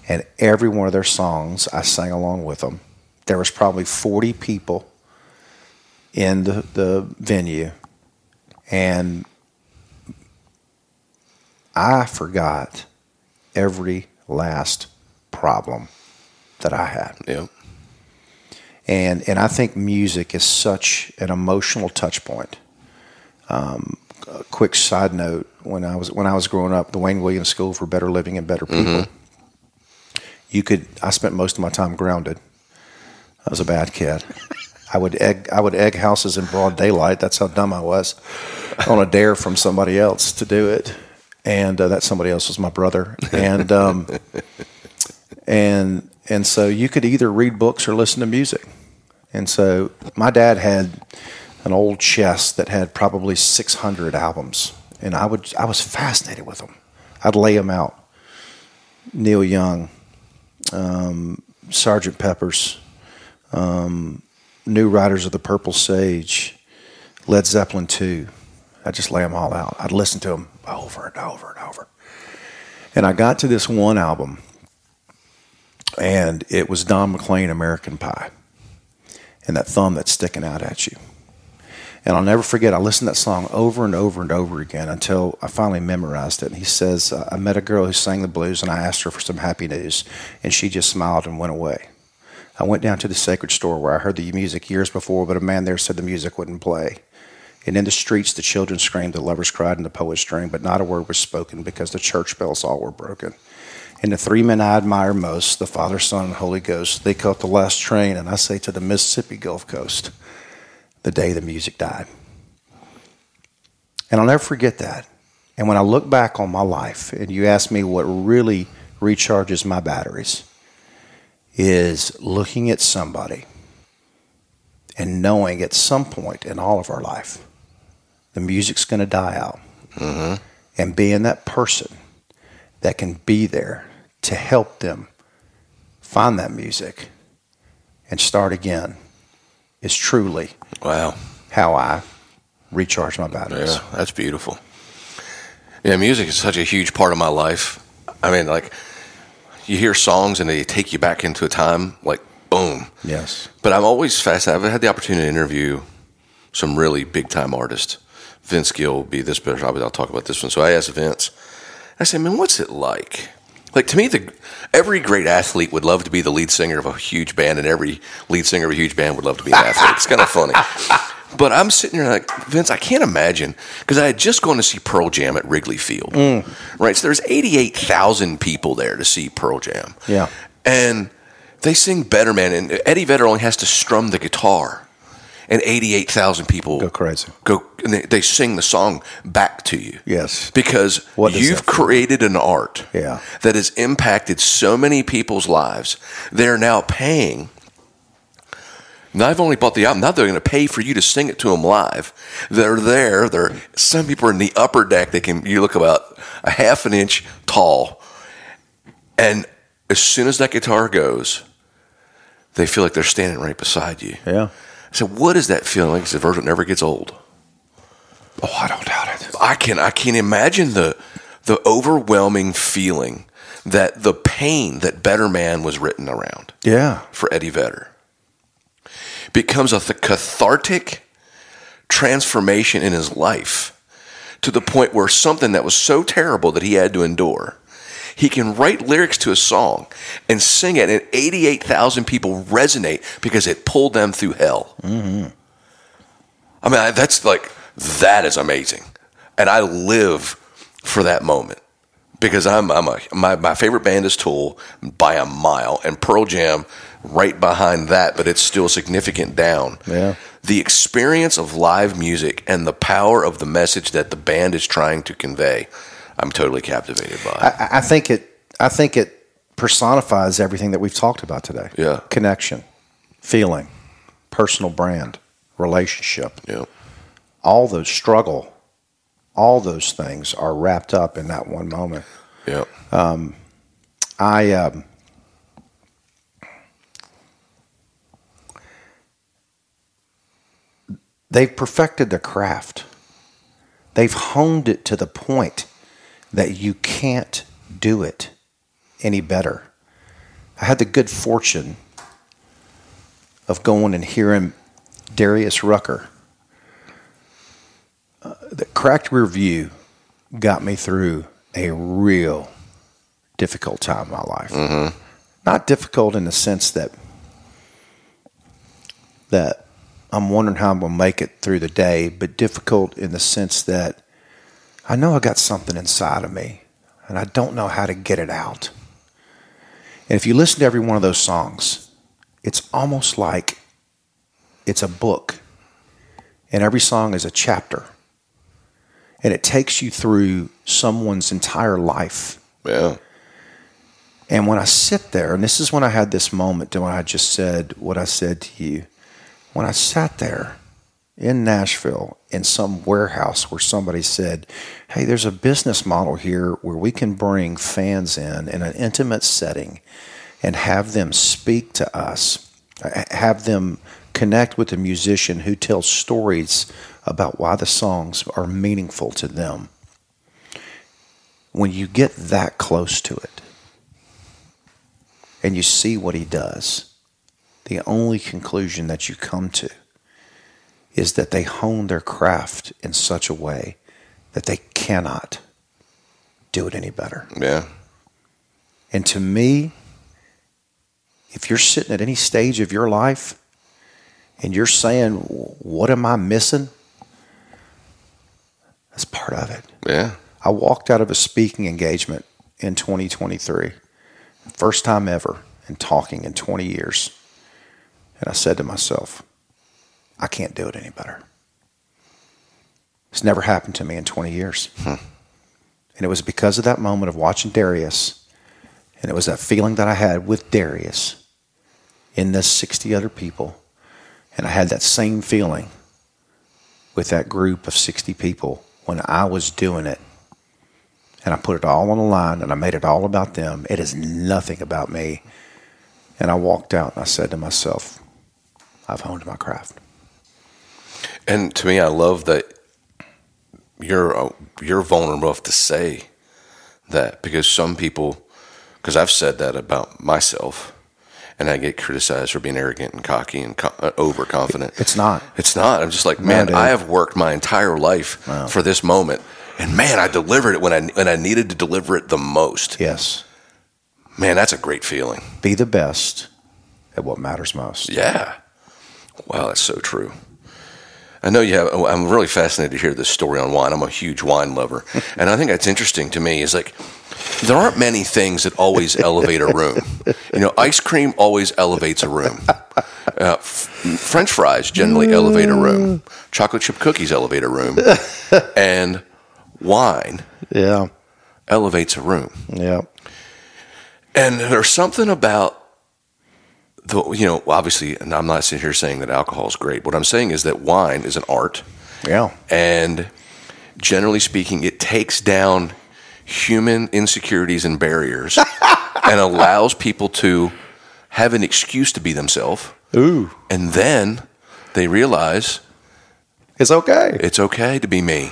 And every one of their songs, I sang along with them. There was probably 40 people in the, the venue, and I forgot every last problem that I had. Yeah. And and I think music is such an emotional touch point. Um, a quick side note: when I was when I was growing up, the Wayne Williams School for Better Living and Better People. You could. I spent most of my time grounded. I was a bad kid. I would egg. I would egg houses in broad daylight. That's how dumb I was. On a dare from somebody else to do it, and uh, that somebody else was my brother. And um, and and so you could either read books or listen to music. And so my dad had an old chest that had probably 600 albums, and I would I was fascinated with them. I'd lay them out. Neil Young, um, Sergeant Pepper's, um, New Riders of the Purple Sage, Led Zeppelin 2. I'd just lay them all out. I'd listen to them over and over and over. And I got to this one album and it was Don McLean, American Pie, and that thumb that's sticking out at you. And I'll never forget, I listened to that song over and over and over again until I finally memorized it. And he says, I met a girl who sang the blues, and I asked her for some happy news, and she just smiled and went away. I went down to the sacred store where I heard the music years before, but a man there said the music wouldn't play. And in the streets, the children screamed, the lovers cried, and the poets dreamed, but not a word was spoken because the church bells all were broken. And the three men I admire most, the Father, Son, and Holy Ghost, they caught the last train, and I say to the Mississippi Gulf Coast, the day the music died. And I'll never forget that. And when I look back on my life, and you ask me what really recharges my batteries, is looking at somebody and knowing at some point in all of our life, the music's going to die out. Mm-hmm. And being that person that can be there to help them find that music and start again is truly Wow. how I recharge my batteries. Yeah, that's beautiful. Yeah, music is such a huge part of my life. I mean, like you hear songs and they take you back into a time, like boom. Yes. But I'm always fascinated. I've had the opportunity to interview some really big time artists. Vince Gill will be this better. I'll talk about this one. So I asked Vince. I said, "Man, what's it like?" Like to me, the every great athlete would love to be the lead singer of a huge band, and every lead singer of a huge band would love to be an athlete. It's kind of funny. But I'm sitting here like Vince. I can't imagine because I had just gone to see Pearl Jam at Wrigley Field, mm. right? So there's 88,000 people there to see Pearl Jam. Yeah. and they sing Better Man, and Eddie Vedder only has to strum the guitar, and 88,000 people Go crazy. Go, and they, they sing the song back to you. Yes. because What you've created an art Yeah. that has impacted so many people's lives. They're now paying. Now I've only bought the album. Now they're going to pay for you to sing it to them live. They're there. They're some people are in the upper deck. They can you look about a half an inch tall, and as soon as that guitar goes, they feel like they're standing right beside you. Yeah. I said, "What is that feeling?" Like? It's a version that never gets old. Oh, I don't doubt it. I can I can imagine the the overwhelming feeling that the pain that Better Man was written around Yeah. for Eddie Vedder becomes a th- cathartic transformation in his life to the point where something that was so terrible that he had to endure he can write lyrics to a song and sing it and 88,000 people resonate because it pulled them through hell. Mm-hmm. I mean I- that's like that is amazing. And I live for that moment because I'm I'm a my, my favorite band is Tool by a mile and Pearl Jam right behind that, but it's still significant down. Yeah. The experience of live music and the power of the message that the band is trying to convey, I'm totally captivated by. I, I think it. I think it personifies everything that we've talked about today. Yeah. Connection, feeling, personal brand, relationship. yeah. All those struggle, all those things are wrapped up in that one moment. Yeah. I um, they've perfected their craft. They've honed it to the point that you can't do it any better. I had the good fortune of going and hearing Darius Rucker. The Cracked Rear View got me through a real difficult time in my life. Mm-hmm. Not difficult in the sense that that I'm wondering how I'm going to make it through the day, but difficult in the sense that I know I got something inside of me and I don't know how to get it out. And if you listen to every one of those songs, it's almost like it's a book. And every song is a chapter. And it takes you through someone's entire life. Yeah. And when I sit there, and this is when I had this moment when I just said what I said to you. When I sat there in Nashville in some warehouse where somebody said, Hey, there's a business model here where we can bring fans in in an intimate setting and have them speak to us, have them connect with a musician who tells stories about why the songs are meaningful to them. When you get that close to it, and you see what he does, the only conclusion that you come to is that they hone their craft in such a way that they cannot do it any better. Yeah. And to me, if you're sitting at any stage of your life and you're saying, What am I missing? That's part of it. Yeah. I walked out of a speaking engagement in 2023, first time ever in talking in 20 years. And I said to myself, I can't do it any better. It's never happened to me in 20 years. Hmm. And it was because of that moment of watching Darius, and it was that feeling that I had with Darius in this 60 other people. And I had that same feeling with that group of 60 people when I was doing it. And I put it all on the line and I made it all about them. It is nothing about me. And I walked out and I said to myself, I've honed my craft. And to me, I love that you're uh, you're vulnerable enough to say that because some people, because I've said that about myself, and I get criticized for being arrogant and cocky and co- uh, overconfident. It's not. It's not. I'm just like, man. I have worked my entire life for this moment, and man, I delivered it when I when I needed to deliver it the most. Yes. Man, that's a great feeling. Be the best at what matters most. Yeah. Wow, that's so true. I know you have. oh, I'm really fascinated to hear this story on wine. I'm a huge wine lover, and I think that's interesting to me. Is like there aren't many things that always elevate a room. You know, ice cream always elevates a room. Uh, f- French fries generally elevate a room. Chocolate chip cookies elevate a room, and wine Yeah. elevates a room. Yeah. And there's something about the, you know, obviously, and I'm not sitting here saying that alcohol is great. What I'm saying is that wine is an art, Yeah. and generally speaking, it takes down human insecurities and barriers and allows people to have an excuse to be themselves. Ooh. And then they realize It's okay. it's okay to be me.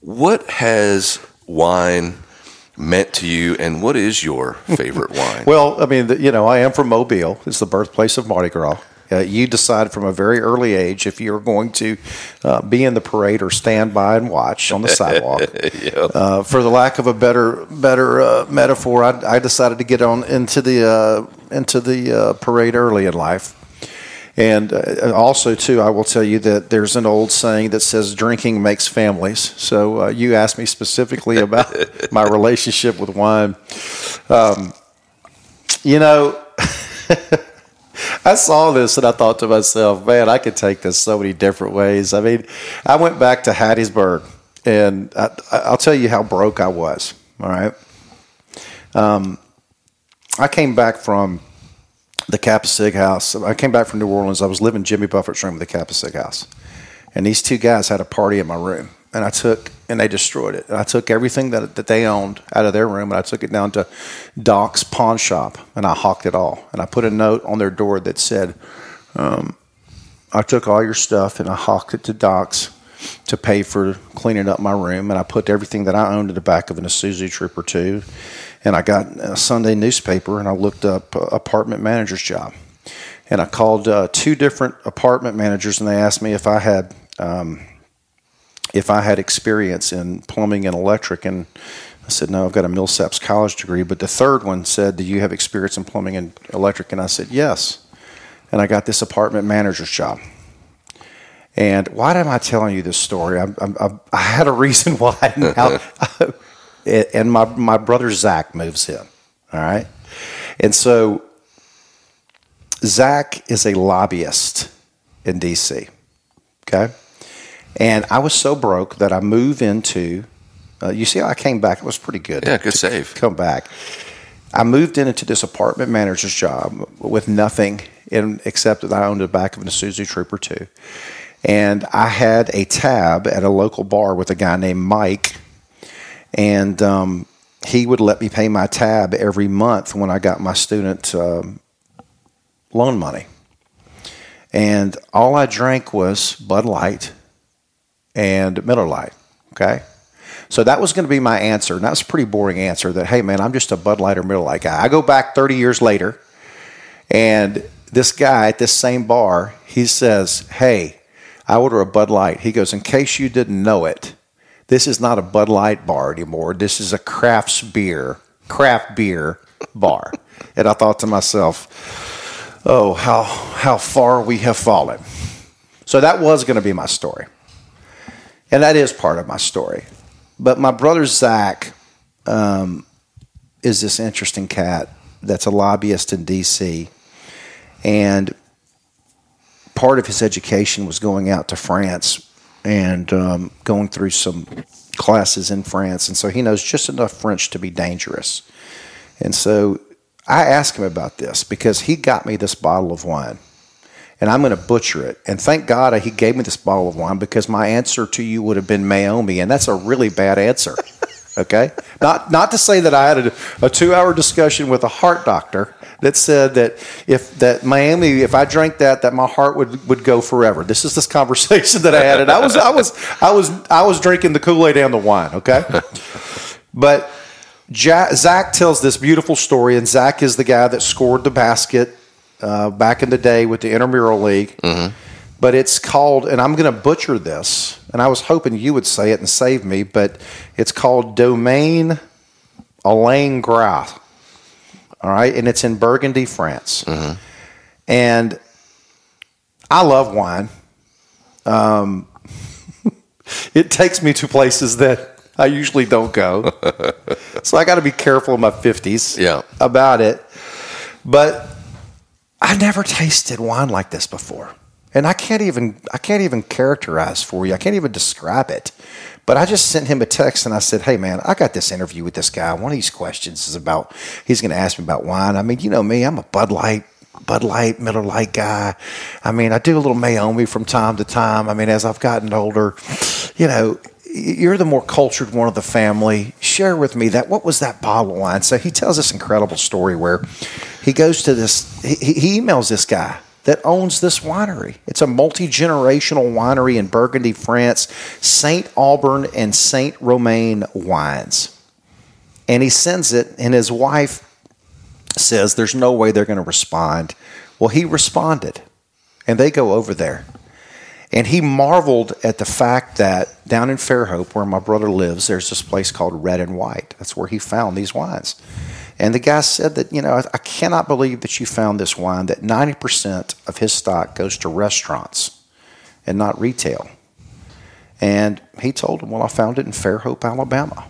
What has wine meant to you, and what is your favorite wine? Well, I mean, you know, I am from Mobile. It's the birthplace of Mardi Gras. Uh, you decide from a very early age if you're going to uh, be in the parade or stand by and watch on the sidewalk. uh, for the lack of a better better uh, metaphor, I, I decided to get on into the uh, into the uh, parade early in life. And uh, also, too, I will tell you that there's an old saying that says drinking makes families. So uh, you asked me specifically about my relationship with wine. Um, you know, I saw this and I thought to myself, man, I could take this so many different ways. I mean, I went back to Hattiesburg, and I, I'll tell you how broke I was. All right. Um, I came back from the Kappa Sig house. I came back from New Orleans. I was living in Jimmy Buffett's room at the Kappa Sig house. And these two guys had a party in my room. And I took, and they destroyed it. And I took everything that, that they owned out of their room and I took it down to Doc's pawn shop and I hawked it all. And I put a note on their door that said, um, I took all your stuff and I hawked it to Doc's to pay for cleaning up my room. And I put everything that I owned in the back of an Isuzu Trooper 2 and I got a Sunday newspaper and I looked up uh, apartment manager's job. And I called uh, two different apartment managers and they asked me if I had um, if I had experience in plumbing and electric. And I said, no, I've got a Millsaps college degree. But the third one said, do you have experience in plumbing and electric? And I said, yes. And I got this apartment manager's job. And why am I telling you this story? I, I, I had a reason why. Now, and my, my brother Zach moves in. All right. And so Zach is a lobbyist in DC. Okay. And I was so broke that I moved into, uh, you see, I came back. It was pretty good. Yeah, good to save. Come back. I moved in into this apartment manager's job with nothing in, except that I owned the back of an Isuzu Trooper 2. And I had a tab at a local bar with a guy named Mike. And um, he would let me pay my tab every month when I got my student um, loan money. And all I drank was Bud Light and Miller Lite. Okay. So that was going to be my answer. And that was a pretty boring answer that, hey, man, I'm just a Bud Light or Miller Lite guy. I go back 30 years later, and this guy at this same bar, he says, hey, I order a Bud Light. He goes, in case you didn't know it, this is not a Bud Light bar anymore. This is a crafts beer, craft beer bar. and I thought to myself, oh, how, how far we have fallen. So that was going to be my story. And that is part of my story. But my brother Zach um, is this interesting cat that's a lobbyist in D.C. And part of his education was going out to France and um, going through some classes in France. And so he knows just enough French to be dangerous. And so I asked him about this because he got me this bottle of wine and I'm going to butcher it. And thank God he gave me this bottle of wine because my answer to you would have been Meiomi, and that's a really bad answer. Okay, not not to say that I had a, a two hour discussion with a heart doctor that said that if that Meiomi, if I drank that, that my heart would would go forever. This is this conversation that I had, and I was I was I was I was drinking the Kool Aid and the wine. Okay, but Jack, Zach tells this beautiful story, and Zach is the guy that scored the basket uh, back in the day with the intramural league. But it's called, and I'm going to butcher this, and I was hoping you would say it and save me, but it's called Domaine Alain Gras. All right, and it's in Burgundy, France. And I love wine. Um, it takes me to places that I usually don't go. so I got to be careful in my 50s Yeah. about it. But I never tasted wine like this before. And I can't even I can't even characterize for you. I can't even describe it. But I just sent him a text and I said, "Hey man, I got this interview with this guy. One of these questions is about he's going to ask me about wine. I mean, you know me, I'm a Bud Light Bud Light, Miller Light guy. I mean, I do a little Meiomi from time to time. I mean, as I've gotten older, you know, you're the more cultured one of the family. Share with me that what was that bottle of wine? So he tells this incredible story where he goes to this. He, he emails this guy that owns this winery. It's a multi generational winery in Burgundy, France. Saint Aubin and Saint Romain wines, and he sends it, and his wife says there's no way they're going to respond. Well, he responded, and they go over there. And he marveled at the fact that down in Fairhope, where my brother lives, there's this place called Red and White. That's where he found these wines. And the guy said that, you know, I, cannot believe that you found this wine, that 90% of his stock goes to restaurants and not retail. And he told him, well, I found it in Fairhope, Alabama.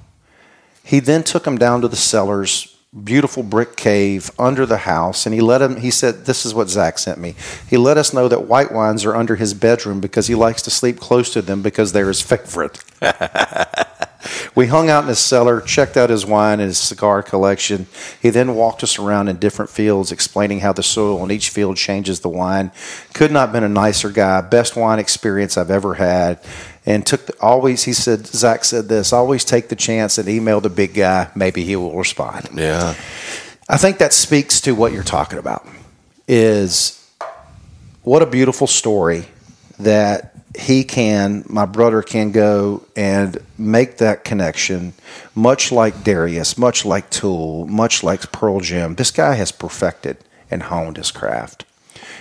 He then took him down to the cellars, beautiful brick cave under the house, and he let him. He said, "This is what Zach sent me." He let us know that white wines are under his bedroom because he likes to sleep close to them because they're his favorite. we hung out in his cellar, checked out his wine and his cigar collection. He then walked us around in different fields, explaining how the soil in each field changes the wine. Could not have been a nicer guy. Best wine experience I've ever had and took the, always he said zach said this always take the chance and email the big guy. Maybe he will respond. Yeah. i think that speaks to what you're talking about is what a beautiful story that he can my brother can go and make that connection much like darius much like tool much like pearl jam. This guy has perfected and honed his craft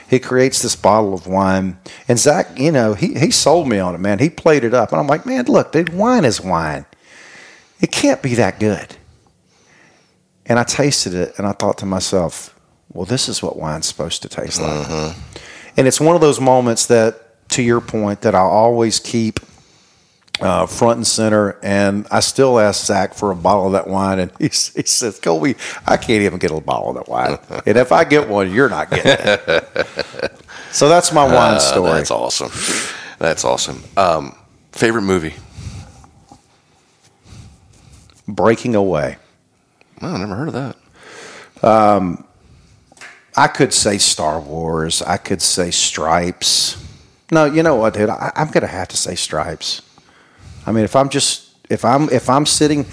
he creates this bottle of wine. And Zach, you know, he, he sold me on it, man. He played it up. And I'm like, man, look, dude, wine is wine. It can't be that good. And I tasted it and I thought to myself, well, this is what wine's supposed to taste like. Mm-hmm. And it's one of those moments that, to your point, that I'll always keep uh, front and center. And I still ask Zach for a bottle of that wine, and he, he says, "Colby, I can't even get a bottle of that wine, and if I get one, you're not getting it." so that's my wine Uh, story. That's awesome. That's awesome. Um, favorite movie? Breaking away. Oh, I never heard of that. I could say Star Wars. I could say Stripes. No, you know what, dude? I, I'm gonna have to say Stripes. I mean, if I'm just if I'm if I'm sitting,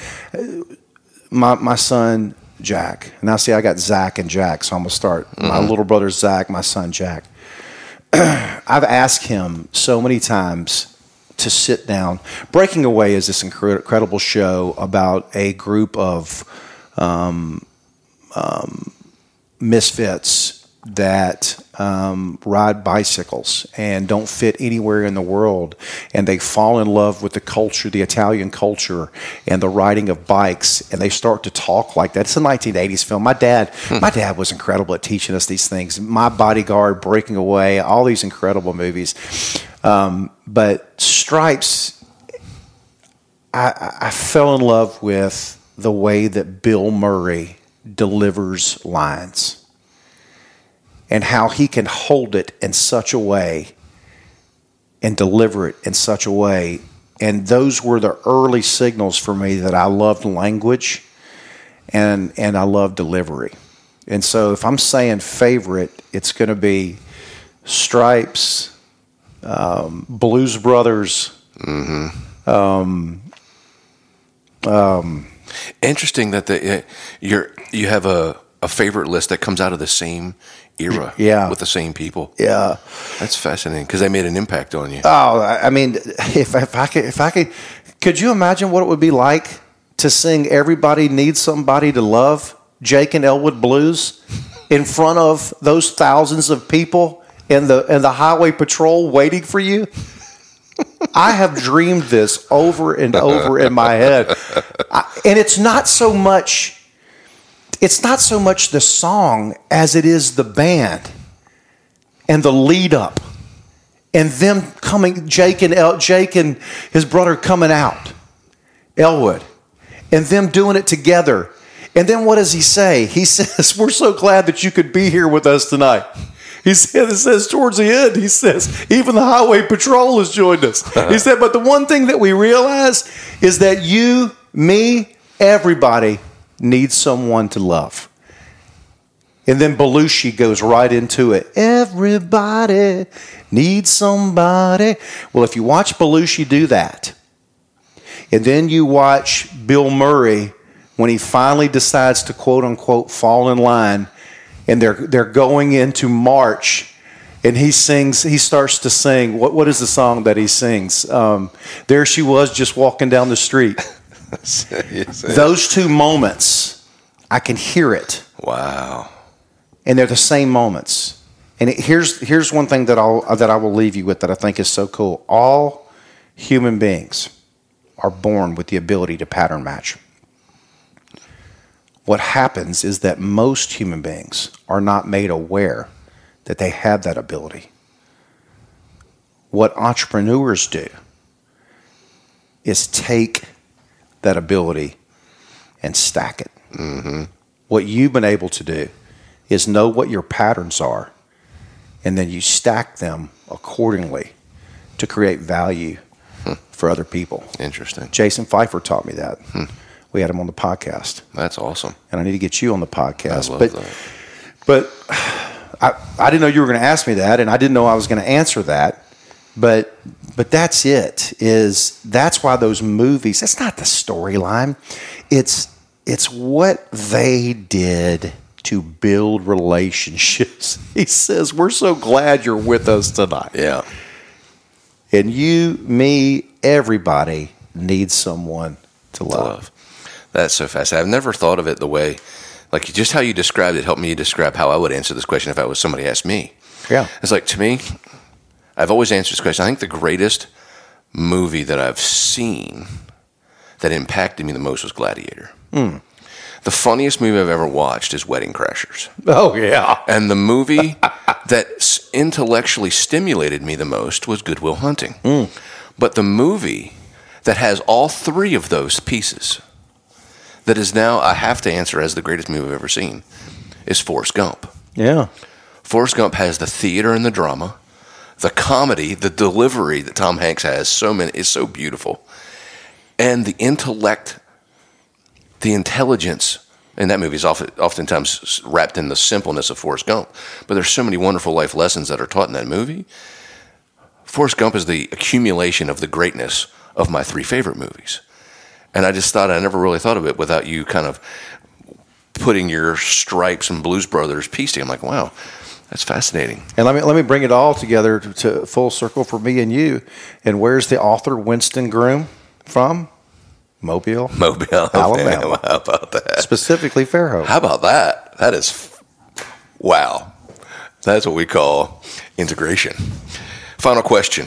my my son Jack. Now, see, I got Zach and Jack, so I'm gonna start. My little brother Zach, my son Jack. I've asked him so many times to sit down. Breaking Away is this incredible show about a group of um, um, misfits that um, ride bicycles and don't fit anywhere in the world, and they fall in love with the culture, the Italian culture, and the riding of bikes, and they start to talk like that. It's a 1980s film. My dad, my dad was incredible at teaching us these things. My Bodyguard, Breaking Away, all these incredible movies. Um, but Stripes, I, I- I fell in love with the way that Bill Murray delivers lines and how he can hold it in such a way and deliver it in such a way. And those were the early signals for me that I loved language and and I love delivery. And so if I'm saying favorite, it's going to be Stripes, um, Blues Brothers, Hmm. um, um, Interesting that the uh, you're you have a, a favorite list that comes out of the same era, Yeah. with the same people. Yeah. That's fascinating because they made an impact on you. Oh, I mean, if, if I could, if I could, could you imagine what it would be like to sing "Everybody Needs Somebody to Love" Jake and Elwood Blues in front of those thousands of people in the in the highway patrol waiting for you? I have dreamed this over and over in my head, I, and it's not so much. It's not so much the song as it is the band and the lead up and them coming, Jake and El, Jake and his brother coming out, Elwood, and them doing it together. And then what does he say? He says, "We're so glad that you could be here with us tonight." He said, "It says towards the end, he says, even the highway patrol has joined us." He said, "But the one thing that we realize is that you, me, everybody needs someone to love." And then Belushi goes right into it. Everybody needs somebody. Well, if you watch Belushi do that, and then you watch Bill Murray when he finally decides to quote unquote fall in line, and they're they're going into March, and he sings. He starts to sing. What what is the song that he sings? Um, there she was, just walking down the street. Those two moments, I can hear it wow. and they're the same moments. And it, here's here's one thing that I'll that I will leave you with that I think is so cool. All human beings are born with the ability to pattern match. What happens is that most human beings are not made aware that they have that ability. What entrepreneurs do is take that ability and stack it. Mm-hmm. What you've been able to do is know what your patterns are, and then you stack them accordingly to create value hmm. for other people. Interesting. Jason Feifer taught me that. Hmm. We had him on the podcast, That's awesome. and I need to get you on the podcast. but that. but I, I didn't know you were going to ask me that, and I didn't know I was going to answer that. But but that's it. Is that's why those movies? That's not the storyline. It's it's what they did to build relationships. He says, "We're so glad you're with us tonight." Yeah. And you, me, everybody needs someone to to love. love. That's so fascinating. I've never thought of it the way, like just how you described it helped me describe how I would answer this question if I was somebody asked me. Yeah. It's like to me, I've always answered this question. I think the greatest movie that I've seen that impacted me the most was Gladiator. Hmm. The funniest movie I've ever watched is Wedding Crashers. Oh yeah. And the movie that intellectually stimulated me the most was Good Will Hunting. Hmm. But the movie that has all three of those pieces, that is now, I have to answer as the greatest movie I've ever seen, is Forrest Gump. Yeah. Forrest Gump has the theater and the drama, the comedy, the delivery that Tom Hanks has. So many is so beautiful, and the intellect, the intelligence. And that movie is often, oftentimes wrapped in the simpleness of Forrest Gump. But there's so many wonderful life lessons that are taught in that movie. Forrest Gump is the accumulation of the greatness of my three favorite movies. And I just thought I never really thought of it without you kind of putting your Stripes and Blues Brothers piece. I'm like, wow, that's fascinating. And let me let me bring it all together to, to full circle for me and you. And where's the author Winston Groom from? Mobile, Mobile, Alabama. How about that? specifically Fairhope. How about that? That is wow. That's what we call integration. Final question.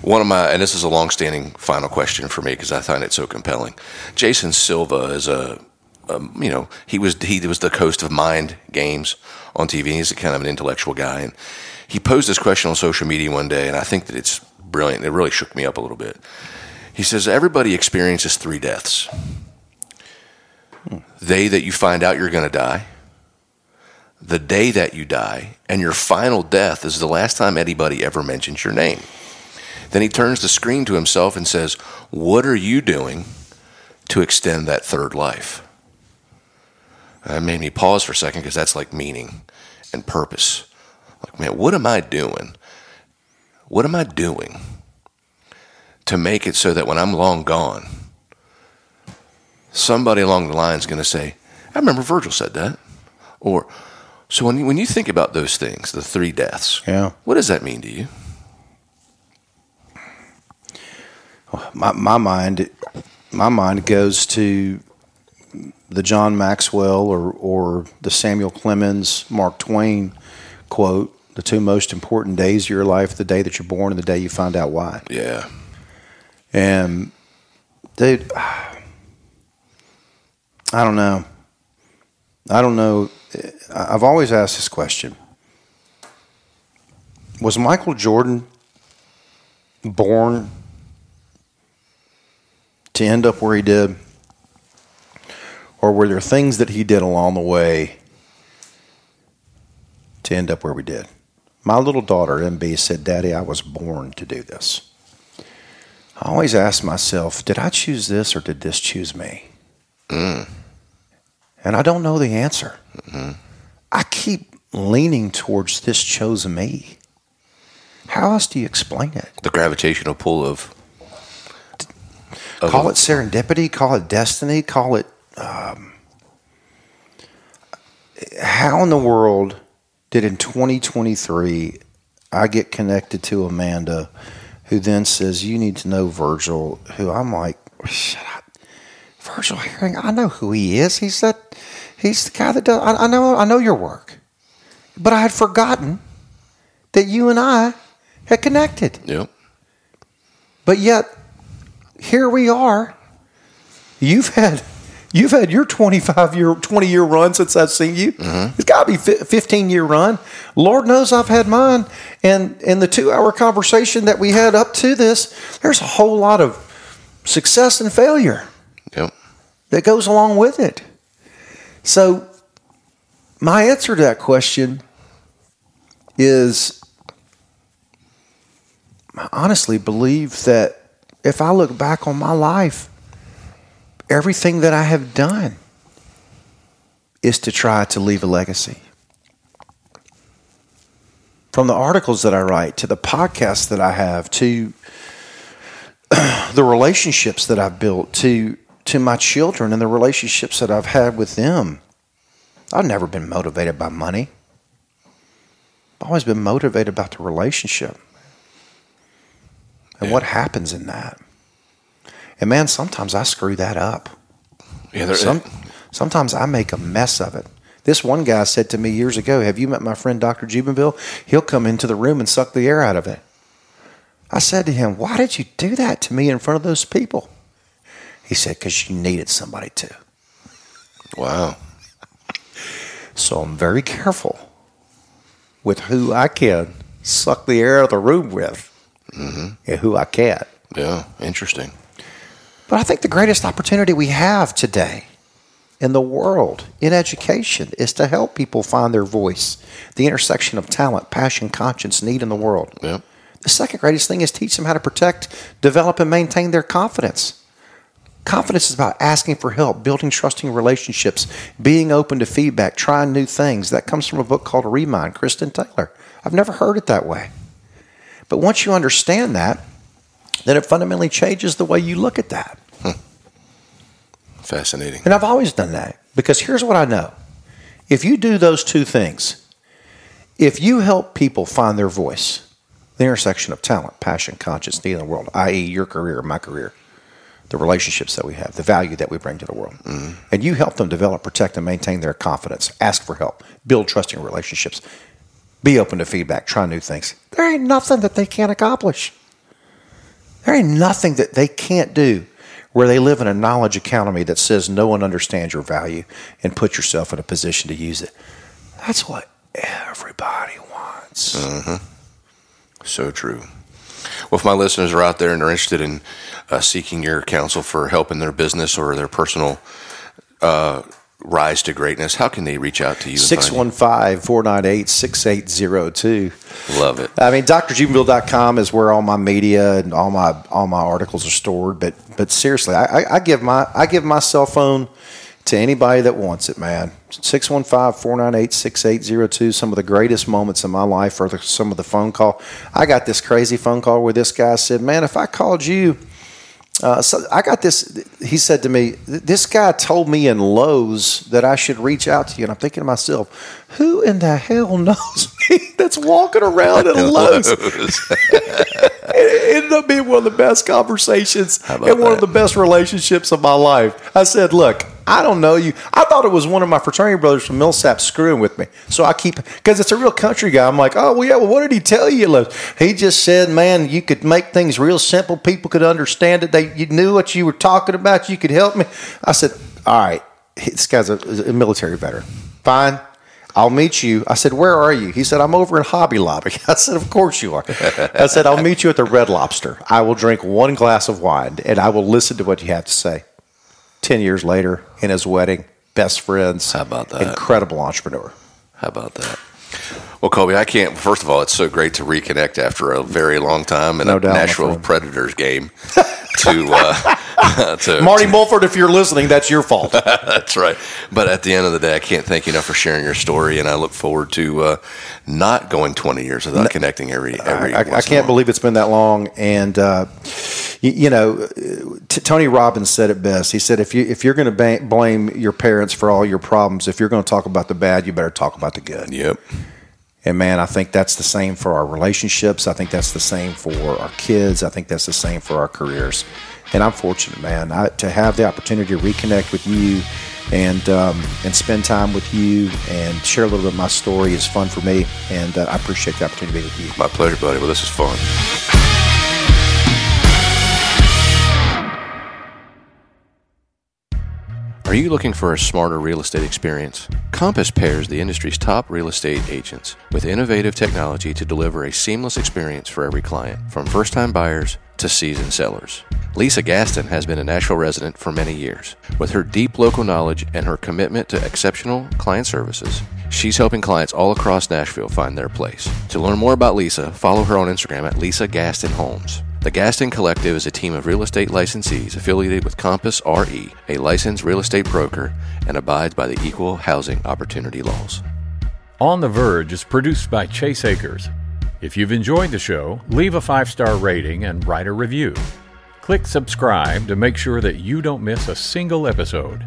One of my, and this is a long-standing final question for me because I find it so compelling. Jason Silva is a, um, you know, he was he was the host of Mind Games on TV. He's kind of an intellectual guy, and he posed this question on social media one day, and I think that it's brilliant. It really shook me up a little bit. He says everybody experiences three deaths. Day that you find out you're going to die, the day that you die, and your final death is the last time anybody ever mentions your name. Then he turns the screen to himself and says, What are you doing to extend that third life? Uh, that made me pause for a second because that's like meaning and purpose. Like, man, what am I doing? What am I doing to make it so that when I'm long gone, somebody along the line is going to say, I remember Virgil said that. Or, so when you, when you think about those things, the three deaths, Yeah. what does that mean to you? my, my mind my mind goes to the John Maxwell or or the Samuel Clemens Mark Twain quote the two most important days of your life the day that you're born and the day you find out why Yeah. and dude I don't know I don't know I've always asked this question was Michael Jordan born to end up where he did? Or were there things that he did along the way to end up where we did? My little daughter, MB, said, Daddy, I was born to do this. I always ask myself, did I choose this or did this choose me? Mm. And I don't know the answer. Mm-hmm. I keep leaning towards this chose me. How else do you explain it? The gravitational pull of. of Call it serendipity, call it destiny, call it. Um, how in the world did in 2023 I get connected to Amanda, who then says, You need to know Virgil, who I'm like, Shut up. Virgil Herring, I know who he is. He's that. He's the guy that does. I, I know. I know your work, but I had forgotten that you and I had connected. Yep. But yet, here we are. You've had you've had your 25 year 20 year run since I've seen you. Mm-hmm. It's got to be 15 year run. Lord knows I've had mine. And in the 2 hour conversation that we had up to this, there's a whole lot of success and failure Yep. that goes along with it. So, my answer to that question is I honestly believe that if I look back on my life, everything that I have done is to try to leave a legacy. From the articles that I write to the podcasts that I have to the relationships that I've built to to my children and the relationships that I've had with them. I've never been motivated by money. I've always been motivated about the relationship and Yeah. what happens in that. And man, sometimes I screw that up. Yeah. There, Some, sometimes I make a mess of it. This one guy said to me years ago, Have you met my friend Dr. Jubenville? He'll come into the room and suck the air out of it. I said to him, Why did you do that to me in front of those people? He said, Because you needed somebody to. wow. So I'm very careful with who I can suck the air out of the room with mm-hmm. and who I can't. Yeah. Interesting. But I think the greatest opportunity we have today in the world in education is to help people find their voice, the intersection of talent, passion, conscience, need in the world. The second greatest thing is teach them how to protect, develop, and maintain their confidence. Confidence is about asking for help, building trusting relationships, being open to feedback, trying new things. That comes from a book called Remind, Kristen Taylor. I've never heard it that way. But once you understand that, then it fundamentally changes the way you look at that. Hmm. Fascinating. And I've always done that because here's what I know. If you do those two things, if you help people find their voice, the intersection of talent, passion, conscience, need in the world, i.e., your career, my career, the relationships that we have, the value that we bring to the world, mm-hmm. and you help them develop, protect, and maintain their confidence, ask for help, build trusting relationships, be open to feedback, try new things, there ain't nothing that they can't accomplish. There ain't nothing that they can't do where they live in a knowledge economy that says no one understands your value and put yourself in a position to use it. That's what everybody wants. So true. Well, if my listeners are out there and are interested in uh, seeking your counsel for help in their business or their personal uh, rise to greatness, how can they reach out to you? and 615 498 6802. Love it. I mean, drjubenville.com is where all my media and all my all my articles are stored. But but seriously, I, I, I give my I give my cell phone to anybody that wants it, man. 615-498-6802. Some of the greatest moments in my life are the, some of the phone call. I got this crazy phone call where this guy said, "Man, if I called you Uh, so I got this. He said to me, "This guy told me in Lowe's that I should reach out to you." And I'm thinking to myself, "Who in the hell knows me that's walking around at Lowe's?" it ended up being one of the best conversations and one that? of the best relationships of my life. I said, "Look, I don't know you. I thought it was one of my fraternity brothers from Millsap screwing with me. So I keep because it's a real country guy. I'm like, oh well, yeah. Well, what did he tell you? Liz? He just said, man, you could make things real simple. People could understand it. They you knew what you were talking about. You could help me. I said, all right. This guy's a, a military veteran. Fine. I'll meet you. I said, Where are you? He said, I'm over in Hobby Lobby. I said, Of course you are. I said, I'll meet you at the Red Lobster. I will drink one glass of wine and I will listen to what you have to say. 10 years later, in his wedding, best friends. How about that? Incredible entrepreneur. How about that? Well, Colby, I can't. First of all, it's so great to reconnect after a very long time in No a doubt, Nashville. Predators game. to, uh, to Marty Mulford, if you're listening, that's your fault. That's right. But at the end of the day, I can't thank you enough for sharing your story, and I look forward to uh, not going 20 years without connecting every every. I, I, I can't believe it's been that long. And uh, you, you know, t- Tony Robbins said it best. He said, "If you if you're going to ba- blame your parents for all your problems, if you're going to talk about the bad, you better talk about the good." Yep. And man, I think that's the same for our relationships. I think that's the same for our kids. I think that's the same for our careers. And I'm fortunate, man, I, to have the opportunity to reconnect with you and um, and spend time with you and share a little bit of my story is fun for me. And uh, I appreciate the opportunity to be with you. My pleasure, buddy. Well, this is fun. Are you looking for a smarter real estate experience? Compass pairs the industry's top real estate agents with innovative technology to deliver a seamless experience for every client, from first time buyers to seasoned sellers. Lisa Gaston has been a Nashville resident for many years. With her deep local knowledge and her commitment to exceptional client services, she's helping clients all across Nashville find their place. To learn more about Lisa, follow her on Instagram at Lisa Gaston Homes. The Gaston Collective is a team of real estate licensees affiliated with Compass RE, a licensed real estate broker, and abides by the equal housing opportunity laws. On the Virg is produced by Chase Akers. If you've enjoyed the show, leave a five star rating and write a review. Click subscribe to make sure that you don't miss a single episode.